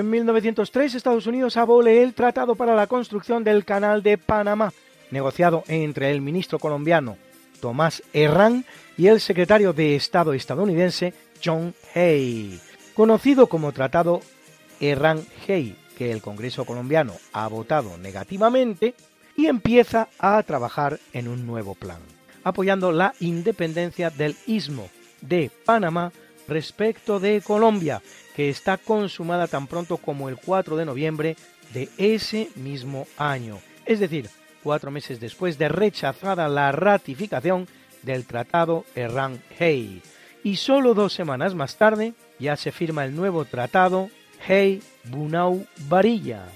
En 1903 Estados Unidos abole el Tratado para la construcción del Canal de Panamá, negociado entre el ministro colombiano Tomás Herrán y el secretario de Estado estadounidense John Hay, conocido como Tratado Herrán-Hay, que el Congreso colombiano ha votado negativamente y empieza a trabajar en un nuevo plan, apoyando la independencia del istmo de Panamá respecto de Colombia que está consumada tan pronto como el 4 de noviembre de ese mismo año, es decir, cuatro meses después de rechazada la ratificación del Tratado Herrán-Hay. Y solo dos semanas más tarde ya se firma el nuevo Tratado Hay-Bunau-Varilla.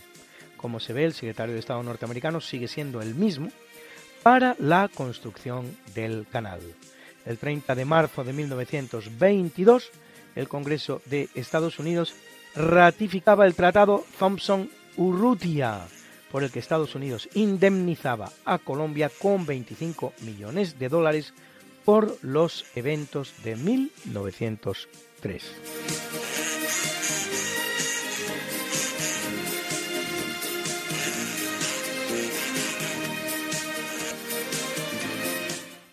Como se ve, el secretario de Estado norteamericano sigue siendo el mismo para la construcción del canal. El 30 de marzo de 1922 el Congreso de Estados Unidos ratificaba el Tratado Thompson-Urrutia, por el que Estados Unidos indemnizaba a Colombia con 25 millones de dólares por los eventos de 1903.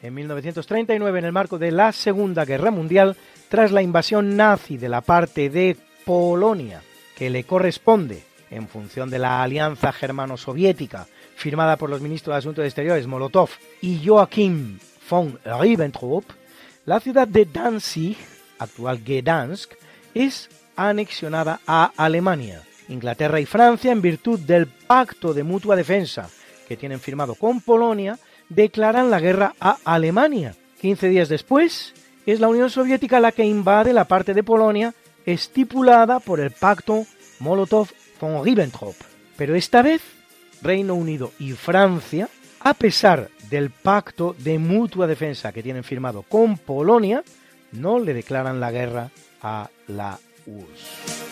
En 1939, en el marco de la Segunda Guerra Mundial, tras la invasión nazi de la parte de Polonia que le corresponde en función de la alianza germano-soviética firmada por los ministros de Asuntos Exteriores Molotov y Joachim von Ribbentrop, la ciudad de Danzig, actual Gdansk, es anexionada a Alemania. Inglaterra y Francia, en virtud del pacto de mutua defensa que tienen firmado con Polonia, declaran la guerra a Alemania. 15 días después, es la Unión Soviética la que invade la parte de Polonia estipulada por el pacto Molotov-von Ribbentrop. Pero esta vez Reino Unido y Francia A pesar del pacto de mutua defensa que tienen firmado con Polonia, no le declaran la guerra a la URSS.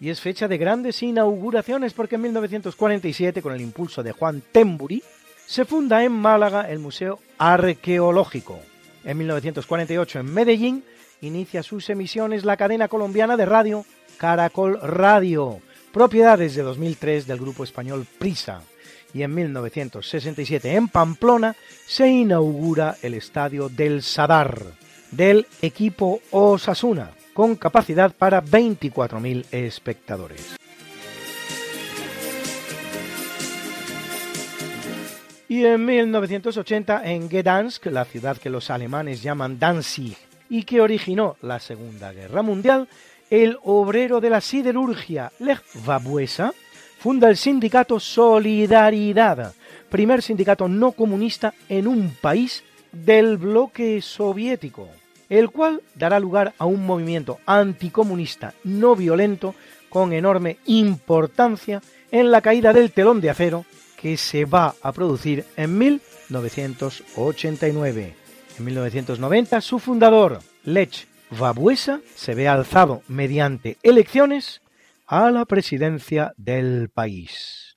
y es fecha de grandes inauguraciones porque en 1947, con el impulso de Juan Temburi, se funda en Málaga el Museo Arqueológico. En 1948, en Medellín, inicia sus emisiones la cadena colombiana de radio Caracol Radio, propiedad desde 2003 del grupo español Prisa. Y en 1967, en Pamplona, se inaugura el estadio del Sadar, del equipo Osasuna, con capacidad para 24.000 espectadores. Y en 1980, en Gdansk, la ciudad que los alemanes llaman Danzig y que originó la Segunda Guerra Mundial, el obrero de la siderurgia Lech Wałęsa funda el sindicato Solidaridad, primer sindicato no comunista en un país del bloque soviético el cual dará lugar a un movimiento anticomunista no violento con enorme importancia en la caída del telón de acero que se va a producir en 1989. En 1990 su fundador, Lech Wałęsa, se ve alzado mediante elecciones a la presidencia del país.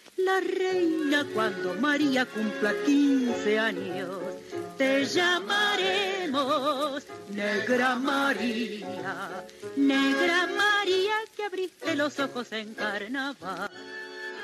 la reina cuando María cumpla 15 años. Te llamaremos Negra María, Negra María que abriste los ojos en carnaval.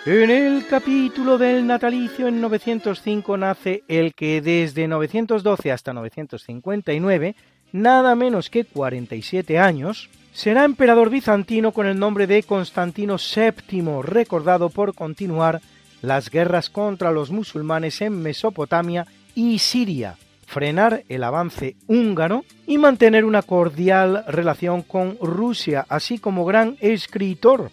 En el capítulo del natalicio en 905 nace el que desde 912 hasta 959, nada menos que 47 años, será emperador bizantino con el nombre de Constantino VII, recordado por continuar las guerras contra los musulmanes en Mesopotamia y Siria, frenar el avance húngaro y mantener una cordial relación con Rusia, así como gran escritor,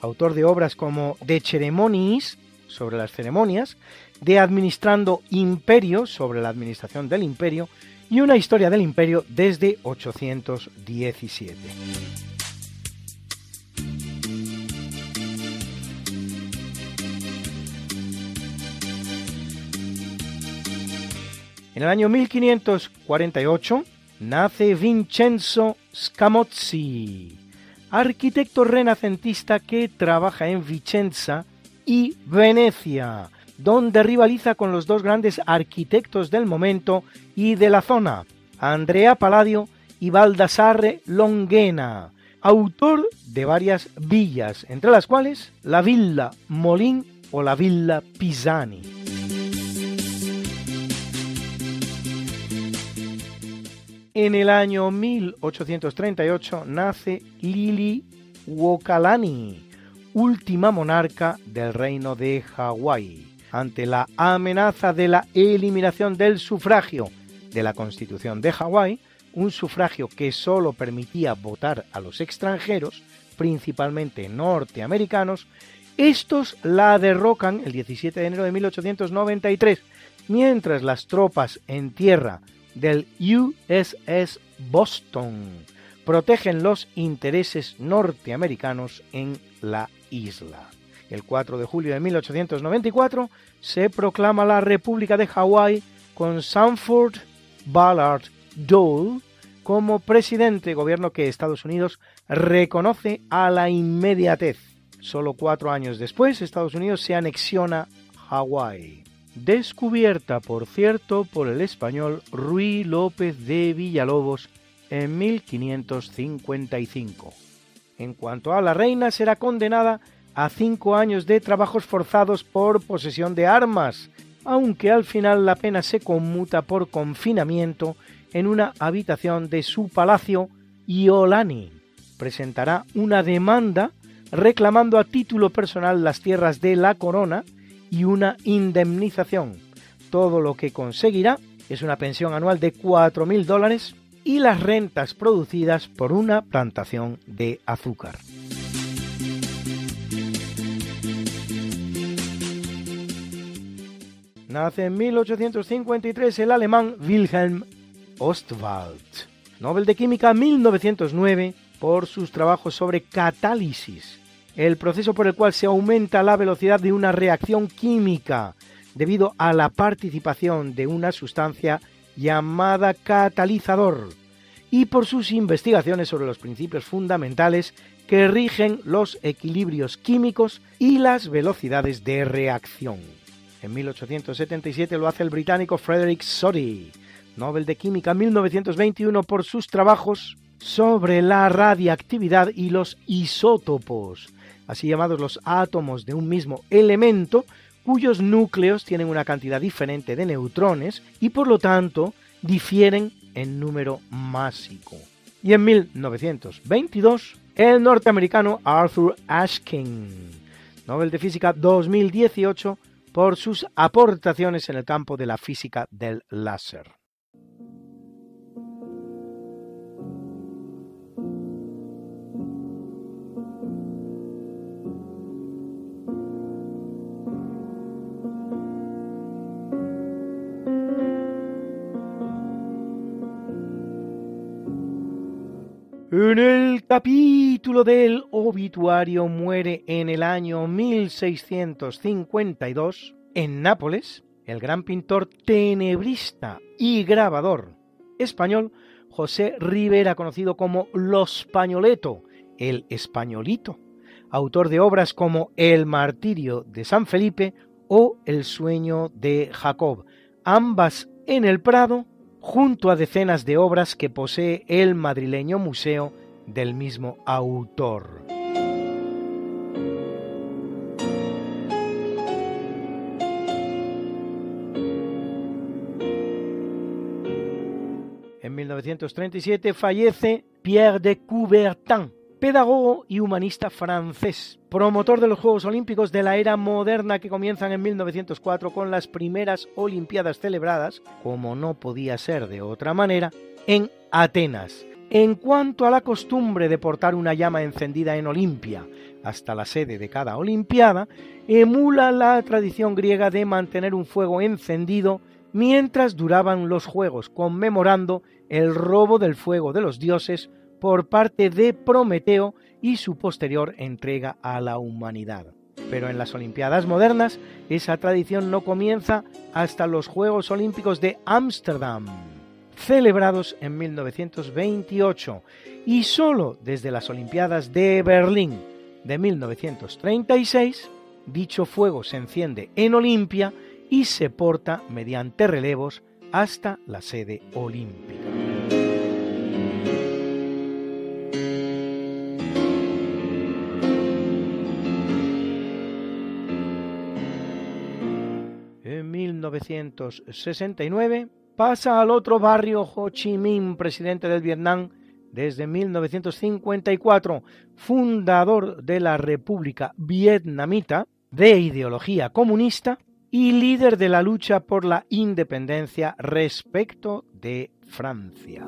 autor de obras como De Ceremoniis, sobre las ceremonias, de Administrando Imperio, sobre la administración del imperio, y una historia del imperio desde 817. En el año 1548 nace Vincenzo Scamozzi, arquitecto renacentista que trabaja en Vicenza y Venecia, donde rivaliza con los dos grandes arquitectos del momento y de la zona, Andrea Palladio y Baldassarre Longhena, autor de varias villas, entre las cuales la Villa Molin o la Villa Pisani. En el año 1838 nace Lili Wokalani, última monarca del reino de Hawái. Ante la amenaza de la eliminación del sufragio de la Constitución de Hawái, un sufragio que solo permitía votar a los extranjeros, principalmente norteamericanos, estos la derrocan el 17 de enero de 1893, mientras las tropas en tierra del USS Boston protegen los intereses norteamericanos en la isla. El 4 de julio de 1894 se proclama la República de Hawái con Sanford Ballard Dole como presidente, gobierno que Estados Unidos reconoce a la inmediatez. Solo cuatro años después, Estados Unidos se anexiona Hawái descubierta por cierto por el español Ruy López de Villalobos en 1555. En cuanto a la reina, será condenada a cinco años de trabajos forzados por posesión de armas, aunque al final la pena se conmuta por confinamiento en una habitación de su palacio Iolani. Presentará una demanda reclamando a título personal las tierras de la corona y una indemnización, todo lo que conseguirá es una pensión anual de 4.000 dólares y las rentas producidas por una plantación de azúcar. Nace en 1853 el alemán Wilhelm Ostwald, Nobel de Química 1909 por sus trabajos sobre catálisis, el proceso por el cual se aumenta la velocidad de una reacción química debido a la participación de una sustancia llamada catalizador, y por sus investigaciones sobre los principios fundamentales que rigen los equilibrios químicos y las velocidades de reacción. En 1877 lo hace el británico Frederick Soddy, Nobel de Química 1921 por sus trabajos sobre la radiactividad y los isótopos, así llamados los átomos de un mismo elemento cuyos núcleos tienen una cantidad diferente de neutrones y por lo tanto difieren en número másico. Y en 1922, el norteamericano Arthur Ashkin, Nobel de Física 2018, por sus aportaciones en el campo de la física del láser. En el capítulo del obituario muere en el año 1652 en Nápoles el gran pintor tenebrista y grabador español José Rivera, conocido como Los Pañoleto, el Españolito, autor de obras como El martirio de San Felipe o El sueño de Jacob, ambas en el Prado junto a decenas de obras que posee el madrileño museo del mismo autor. En 1937 fallece Pierre de Coubertin, pedagogo y humanista francés, promotor de los Juegos Olímpicos de la era moderna que comienzan en 1904 con las primeras Olimpiadas celebradas, como no podía ser de otra manera, en Atenas. En cuanto a la costumbre de portar una llama encendida en Olimpia hasta la sede de cada Olimpiada, emula la tradición griega de mantener un fuego encendido mientras duraban los Juegos, conmemorando el robo del fuego de los dioses por parte de Prometeo y su posterior entrega a la humanidad. Pero en las Olimpiadas modernas esa tradición no comienza hasta los Juegos Olímpicos de Ámsterdam, celebrados en 1928, y solo desde las Olimpiadas de Berlín de 1936, dicho fuego se enciende en Olimpia y se porta mediante relevos hasta la sede olímpica. 1969 pasa al otro barrio Ho Chi Minh, presidente del Vietnam desde 1954, fundador de la República Vietnamita, de ideología comunista y líder de la lucha por la independencia respecto de Francia.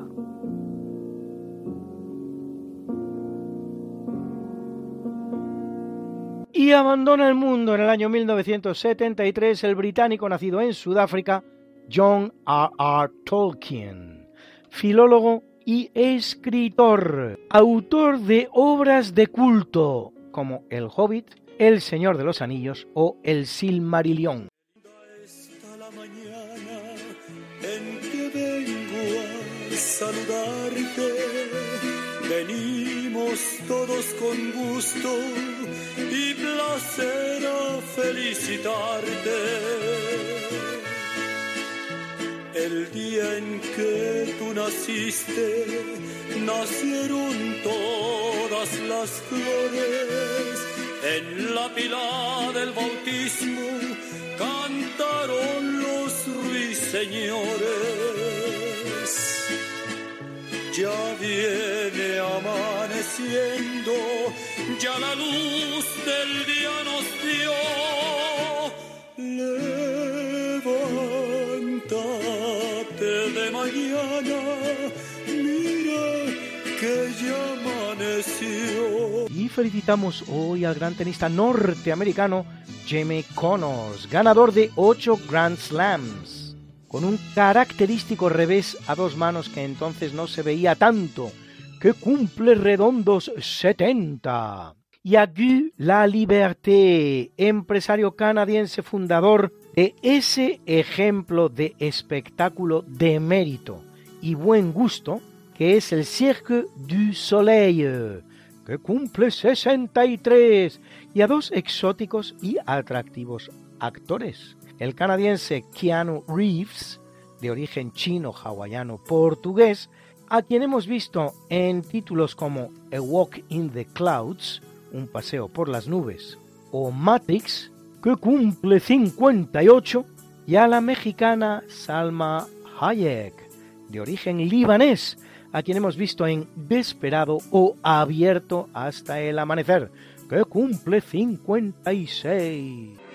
Y abandona el mundo en el año 1973 el británico nacido en Sudáfrica, John R. R. Tolkien, filólogo y escritor, autor de obras de culto como El Hobbit, El Señor de los Anillos o El Silmarillion. Todos con gusto y placer a felicitarte. El día en que tú naciste, nacieron todas las flores. En la pila del bautismo cantaron los ruiseñores ya viene amaneciendo, ya la luz del día nos dio. Levántate mañana, mira que ya amaneció. Y felicitamos hoy al gran tenista norteamericano Jamie Connors, ganador de 8 Grand Slams, con un característico revés a dos manos que entonces no se veía tanto, que cumple redondos 70. Y Guy La Liberté, empresario canadiense fundador de ese ejemplo de espectáculo de mérito y buen gusto que es el Cirque du Soleil, que cumple 63, y a dos exóticos y atractivos actores. El canadiense Keanu Reeves, de origen chino, hawaiano, portugués, a quien hemos visto en títulos como A Walk in the Clouds, un paseo por las nubes, o Matrix, que cumple 58, y a la mexicana Salma Hayek, de origen libanés, a quien hemos visto en Desperado o Abierto hasta el amanecer, que cumple 56.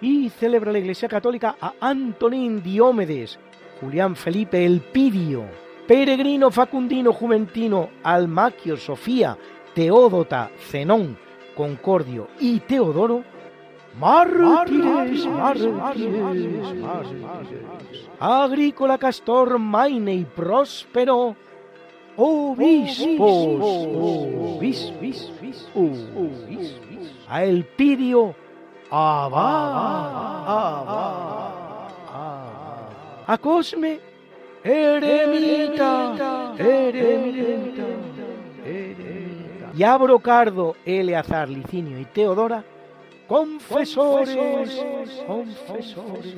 Y celebra la Iglesia Católica a Antonín Diómedes, Julián Felipe Elpidio, Peregrino Facundino Juventino Almaquio Sofía, Teódota Zenón, Concordio y Teodoro, mártires, mártires, Agrícola Castor Maine y Próspero, obispos, obispos, a Elpidio, Abad, a Cosme, Eremita, Eremita, Eremita, y a Brocardo, Eleazar, Licinio y Teodora, confesores, confesores,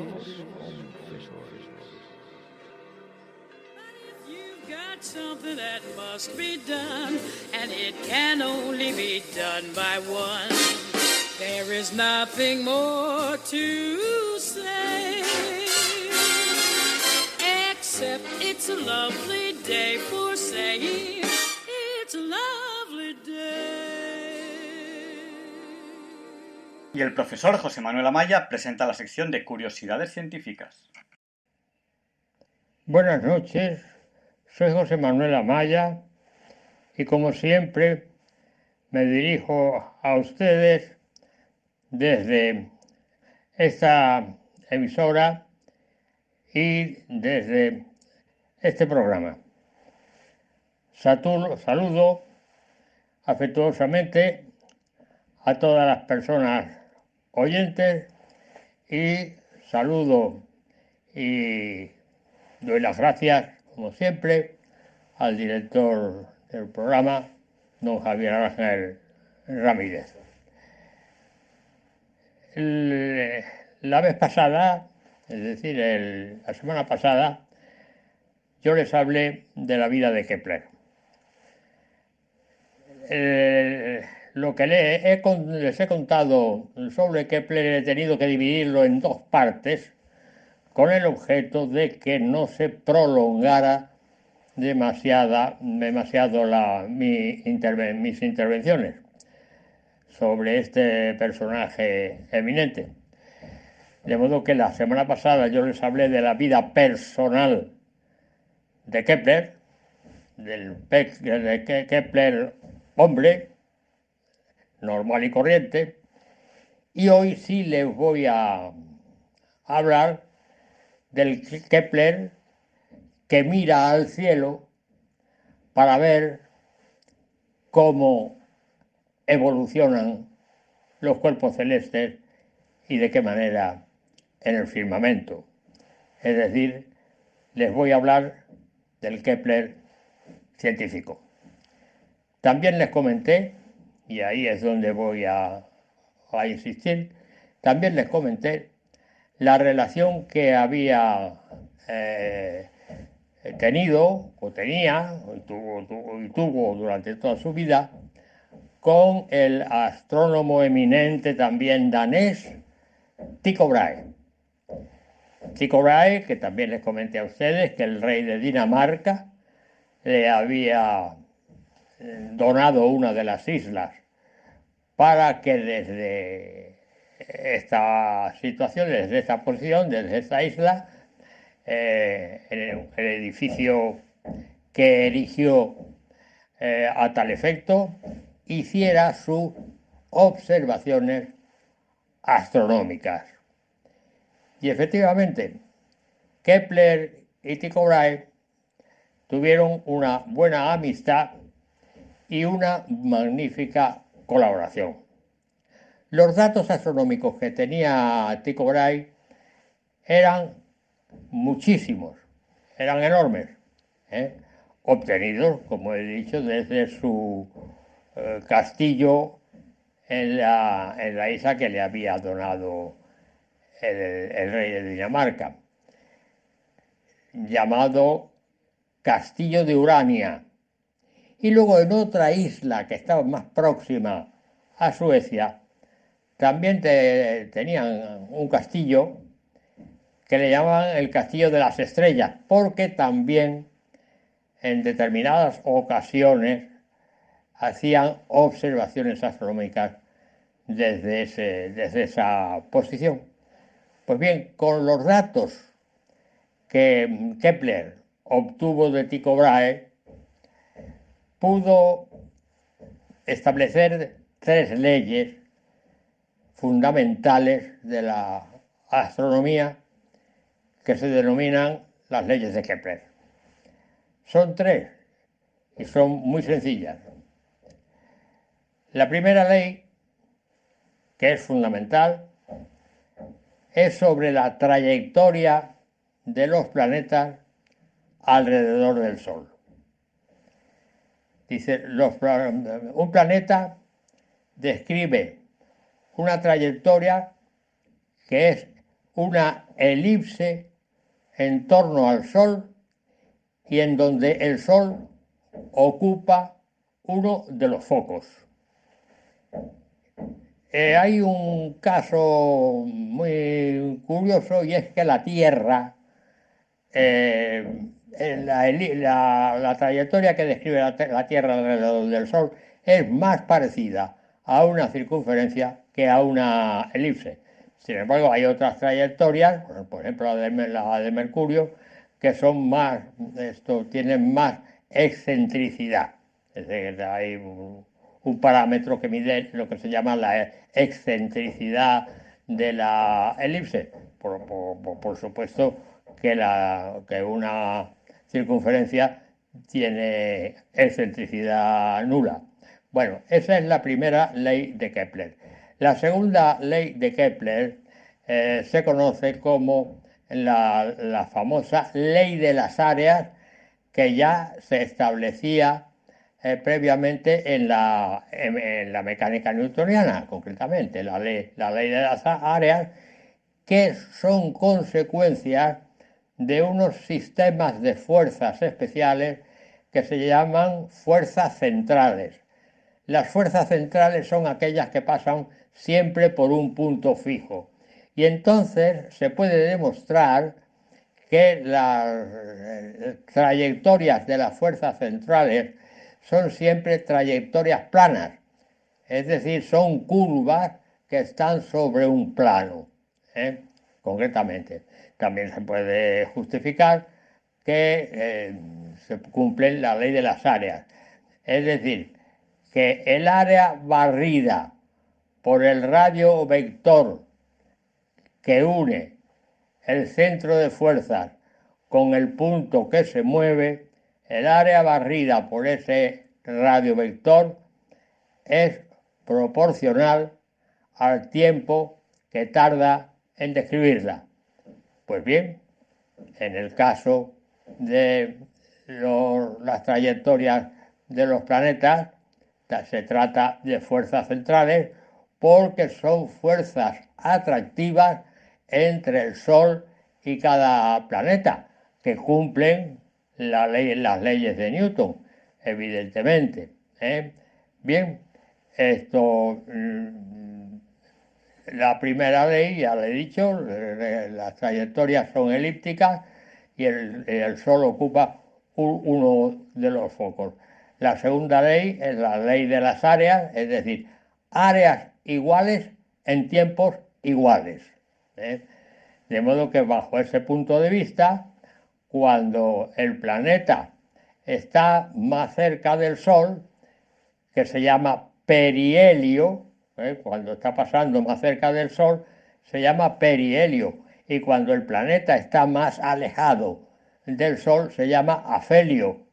got something that must be done, and it can only be done by one. There is nothing more to say, except it's a lovely day for saying it's a lovely day. Y el profesor José Manuel Amaya presenta la sección de curiosidades científicas. Buenas noches, soy José Manuel Amaya y como siempre me dirijo a ustedes desde esta emisora y desde este programa. Satur- saludo afectuosamente a todas las personas oyentes y saludo y doy las gracias, como siempre, al director del programa, don Javier Ángel Ramírez. La vez pasada, es decir, la semana pasada, yo les hablé de la vida de Kepler. Eh, lo que les he contado sobre Kepler he tenido que dividirlo en dos partes con el objeto de que no se prolongara demasiada, demasiado la, mis intervenciones sobre este personaje eminente. De modo que la semana pasada yo les hablé de la vida personal de Kepler, del Pe- de Ke- Kepler hombre, normal y corriente, y hoy sí les voy a hablar del Kepler que mira al cielo para ver cómo evolucionan los cuerpos celestes y de qué manera en el firmamento. Es decir, les voy a hablar del Kepler científico. También les comenté, y ahí es donde voy a, insistir, también les comenté la relación que había eh, tenido o tenía y tuvo durante toda su vida con el astrónomo eminente también danés Tycho Brahe. Tycho Brahe, que también les comenté a ustedes que el rey de Dinamarca le había eh, donado una de las islas para que desde esta situación, desde esta posición, desde esta isla, eh, el, edificio que erigió eh, a tal efecto, hiciera sus observaciones astronómicas. Y efectivamente, Kepler y Tycho Brahe tuvieron una buena amistad y una magnífica colaboración. Los datos astronómicos que tenía Tycho Brahe eran muchísimos, eran enormes, ¿eh? obtenidos, como he dicho, desde su castillo en la, en la, isla que le había donado el, rey de Dinamarca, llamado Castillo de Urania. Y luego en otra isla que estaba más próxima a Suecia, también te, tenían un castillo que le llamaban el Castillo de las Estrellas, porque también en determinadas ocasiones hacían observaciones astronómicas desde, esa posición. Pues bien, con los datos que Kepler obtuvo de Tycho Brahe, pudo establecer tres leyes fundamentales de la astronomía que se denominan las leyes de Kepler. Son tres y son muy sencillas. La primera ley, que es fundamental, es sobre la trayectoria de los planetas alrededor del Sol. Dice, un planeta describe una trayectoria que es una elipse en torno al Sol y en donde el Sol ocupa uno de los focos. Eh, hay un caso muy curioso y es que la Tierra, eh, la, la, la, trayectoria que describe la, la Tierra alrededor del Sol es más parecida a una circunferencia que a una elipse. Sin embargo, hay otras trayectorias, por ejemplo la de, la de Mercurio, que son más, esto, tienen más excentricidad. Es decir, hay un, un parámetro que mide lo que se llama la excentricidad de la elipse. Por, por, por supuesto que, la, que una circunferencia tiene excentricidad nula. Bueno, esa es la primera ley de Kepler. La segunda ley de Kepler eh, se conoce como la, la, famosa ley de las áreas que ya se establecía eh, previamente en la, en, la, mecánica newtoniana, concretamente, la ley, la ley de las áreas, que son consecuencias de unos sistemas de fuerzas especiales que se llaman fuerzas centrales. Las fuerzas centrales son aquellas que pasan siempre por un punto fijo. Y entonces se puede demostrar que las eh, trayectorias de las fuerzas centrales son siempre trayectorias planas, es decir, son curvas que están sobre un plano, ¿eh? concretamente. También se puede justificar que eh, se cumple la ley de las áreas, es decir, que el área barrida por el radio vector que une el centro de fuerzas con el punto que se mueve el área barrida por ese radio vector es proporcional al tiempo que tarda en describirla. Pues bien, en el caso de las trayectorias de los planetas, se trata de fuerzas centrales porque son fuerzas atractivas entre el Sol y cada planeta, que cumplen las leyes de Newton, evidentemente. ¿eh? Bien, esto, mm, la primera ley, ya le he dicho, las trayectorias son elípticas y el, Sol ocupa un, uno de los focos. La segunda ley es la ley de las áreas, es decir, áreas iguales en tiempos iguales. ¿eh? De modo que bajo ese punto de vista, cuando el planeta está más cerca del Sol, que se llama perihelio, ¿eh? cuando está pasando más cerca del Sol, se llama perihelio, y cuando el planeta está más alejado del Sol, se llama afelio.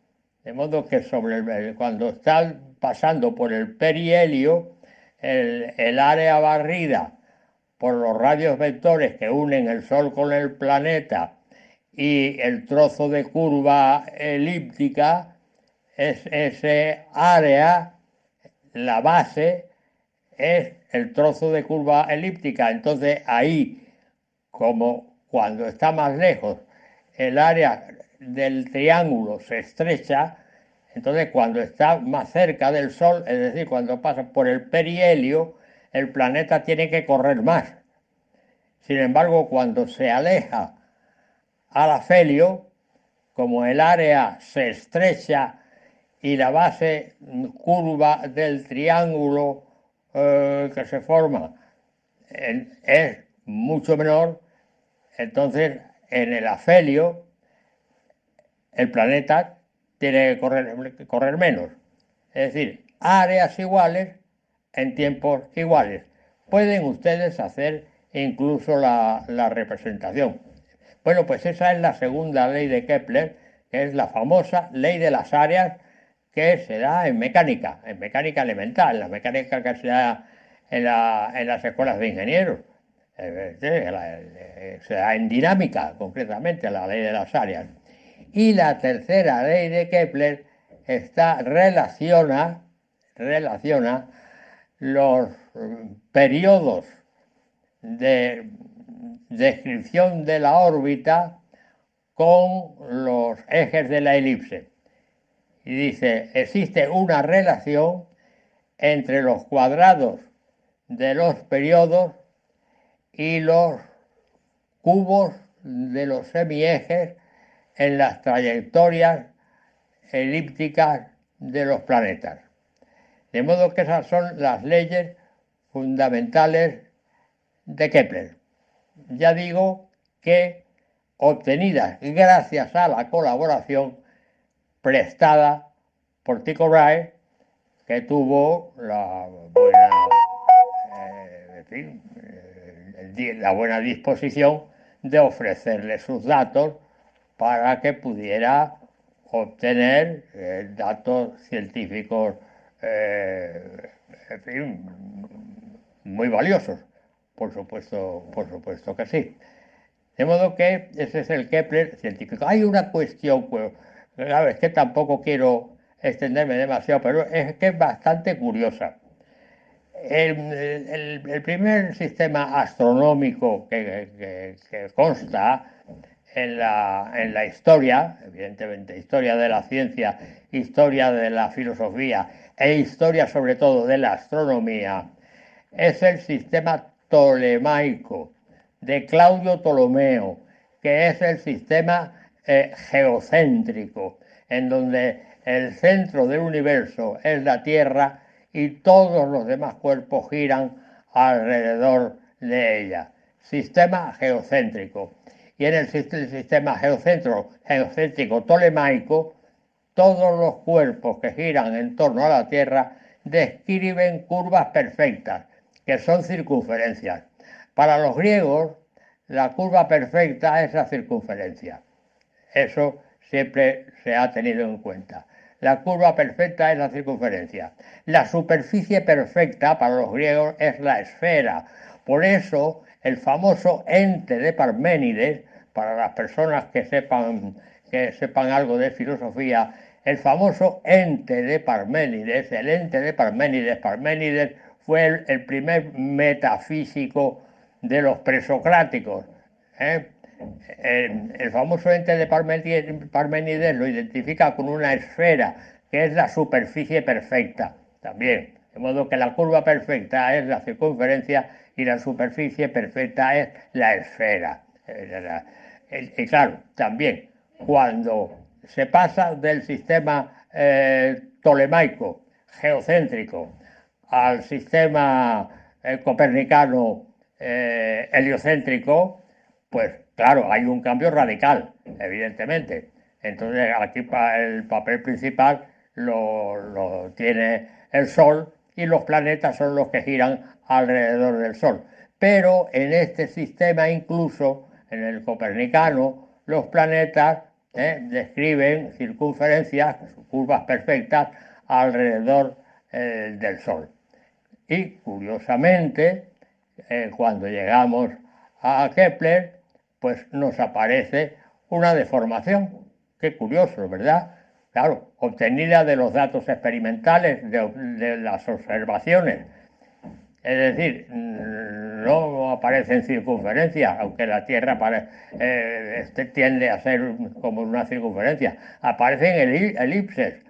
De modo que sobre el, cuando está pasando por el perihelio, el, el área barrida por los radios vectores que unen el Sol con el planeta y el trozo de curva elíptica es ese área, la base es el trozo de curva elíptica. Entonces ahí, como cuando está más lejos, el área del triángulo se estrecha, entonces cuando está más cerca del Sol, es decir, cuando pasa por el perihelio, el planeta tiene que correr más. Sin embargo, cuando se aleja al afelio, como el área se estrecha y la base curva del triángulo eh, que se forma es mucho menor, entonces en el afelio el planeta tiene que correr, correr menos. Es decir, áreas iguales en tiempos iguales. Pueden ustedes hacer incluso la, la representación. Bueno, pues esa es la segunda ley de Kepler, que es la famosa ley de las áreas que se da en mecánica, en mecánica elemental, en la mecánica que se da en, las escuelas de ingenieros. Se da en dinámica, concretamente, la ley de las áreas. Y la tercera ley de Kepler está, relaciona, relaciona los periodos de descripción de la órbita con los ejes de la elipse. Y dice, existe una relación entre los cuadrados de los periodos y los cubos de los semiejes en las trayectorias elípticas de los planetas. De modo que esas son las leyes fundamentales de Kepler. Ya digo que obtenidas gracias a la colaboración prestada por Tycho Brahe, que tuvo la buena, eh, eh, la buena disposición de ofrecerle sus datos para que pudiera obtener eh, datos científicos muy valiosos. Por supuesto, por supuesto que sí. De modo que ese es el Kepler científico. Hay una cuestión, pues, es que tampoco quiero extenderme demasiado, pero es que es bastante curiosa. El, primer sistema astronómico que, consta en la, en la, historia, evidentemente historia de la ciencia, historia de la filosofía e historia sobre todo de la astronomía, es el sistema tolemaico de Claudio Ptolomeo, que es el sistema eh, geocéntrico, en donde el centro del universo es la Tierra y todos los demás cuerpos giran alrededor de ella. Sistema geocéntrico. Y en el sistema geocéntrico tolemaico, todos los cuerpos que giran en torno a la Tierra describen curvas perfectas, que son circunferencias. Para los griegos, la curva perfecta es la circunferencia. Eso siempre se ha tenido en cuenta. La curva perfecta es la circunferencia. La superficie perfecta para los griegos es la esfera. Por eso, el famoso ente de Parménides, para las personas que sepan, que sepan algo de filosofía, el famoso ente de Parménides, el ente de Parménides, Parménides fue el, primer metafísico de los presocráticos. ¿eh? El, famoso ente de Parménides lo identifica con una esfera, que es la superficie perfecta, también. De modo que la curva perfecta es la circunferencia y la superficie perfecta es la esfera. Y claro, también cuando se pasa del sistema eh, tolemaico, geocéntrico, al sistema eh, copernicano eh, heliocéntrico, pues claro, hay un cambio radical, evidentemente. Entonces aquí el papel principal lo, tiene el Sol y los planetas son los que giran alrededor del Sol. Pero en este sistema incluso, en el copernicano, los planetas eh, describen circunferencias, curvas perfectas alrededor del Sol. Y curiosamente, eh, cuando llegamos a Kepler, pues nos aparece una deformación. Qué curioso, ¿verdad? Claro, obtenida de los datos experimentales, de, las observaciones. Es decir, mm, no aparecen circunferencias, aunque la Tierra eh, este tiende a ser como una circunferencia. Aparecen elipses.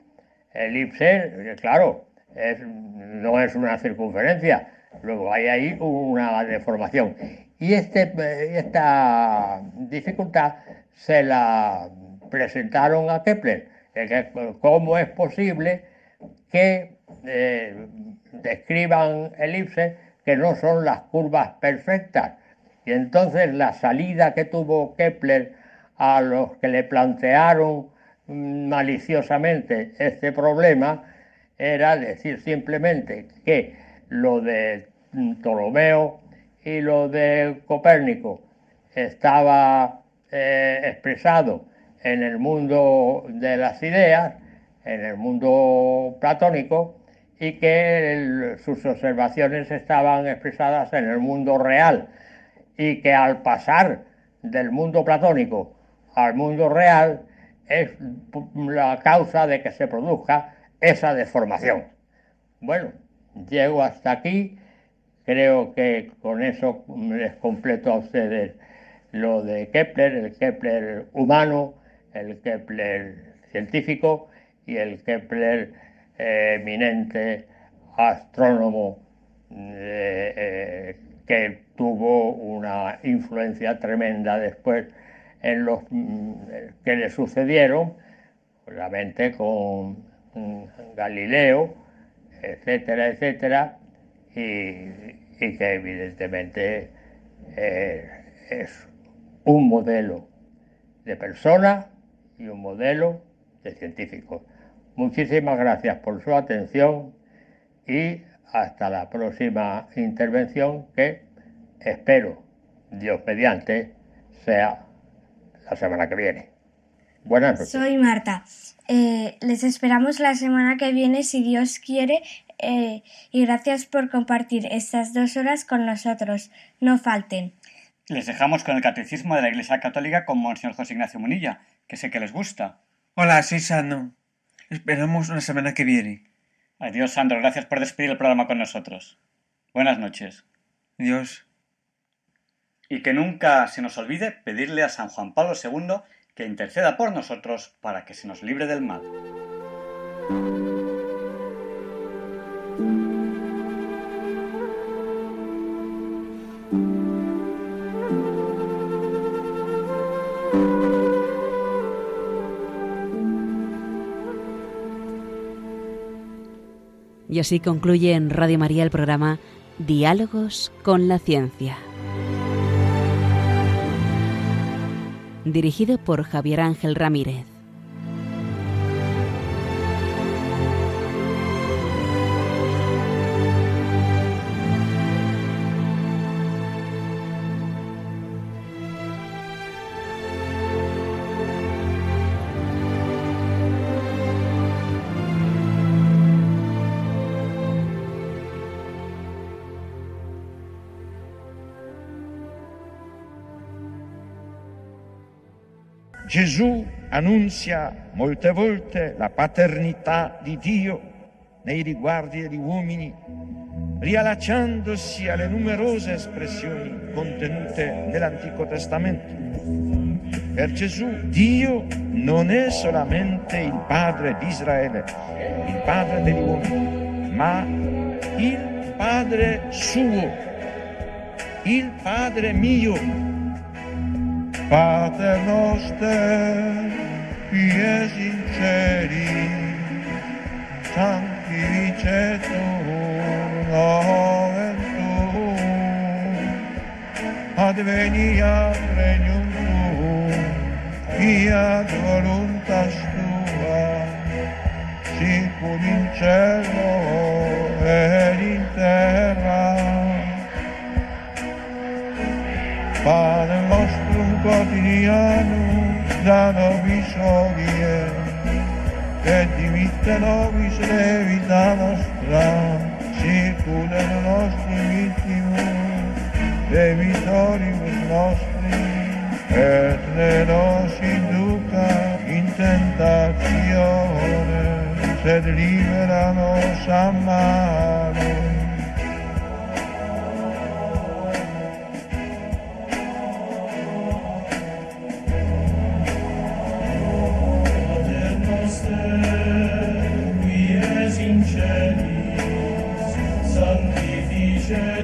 Elipses, claro, no es una circunferencia. Luego hay ahí una deformación. Y este, esta dificultad se la presentaron a Kepler, cómo es posible que eh, describan elipses que no son las curvas perfectas. Y entonces la salida que tuvo Kepler a los que le plantearon maliciosamente este problema era decir simplemente que lo de Ptolomeo y lo de Copérnico estaba eh, expresado en el mundo de las ideas, en el mundo platónico, y que sus observaciones estaban expresadas en el mundo real, y que al pasar del mundo platónico al mundo real es la causa de que se produzca esa deformación. Bueno, llego hasta aquí, creo que con eso les completo a ustedes lo de Kepler, el Kepler humano, el Kepler científico y el Kepler eh, eminente astrónomo eh, eh, que tuvo una influencia tremenda después en los mm, que le sucedieron, obviamente con Galileo, etcétera, etcétera, y, que evidentemente es un modelo de persona y un modelo de científico. Muchísimas gracias por su atención y hasta la próxima intervención que espero, Dios mediante, sea la semana que viene. Buenas noches. Soy Marta. Eh, les esperamos la semana que viene, si Dios quiere, eh, y gracias por compartir estas dos horas con nosotros. No falten. Les dejamos con el Catecismo de la Iglesia Católica con Monseñor José Ignacio Munilla, que sé que les gusta. Hola, soy Sandro. Esperamos una semana que viene. Adiós, Sandro. Gracias por despedir el programa con nosotros. Buenas noches. Adiós. Y que nunca se nos olvide pedirle a San Juan Pablo II que interceda por nosotros para que se nos libre del mal. Y así concluye en Radio María el programa Diálogos con la Ciencia. Dirigido por Javier Ángel Ramírez. Annunzia molte volte la paternità di Dio nei riguardi degli uomini, riallacciandosi alle numerose espressioni contenute nell'Antico Testamento. Per Gesù Dio non è solamente il Padre di Israele, il Padre degli uomini, ma il Padre suo, il Padre mio, Pater noster, piedi interi, tanti viceto noventu, advenia regnum tu, fiat voluntas tua, sicum in cielo ed in terra. Padre nostrum quotidiano, stanno bisogni eh, che dimittano visere vita nostra circudano nostri vittimi e vittoribus nostri. E ne nos induca in tentazione sed libera nos a male share.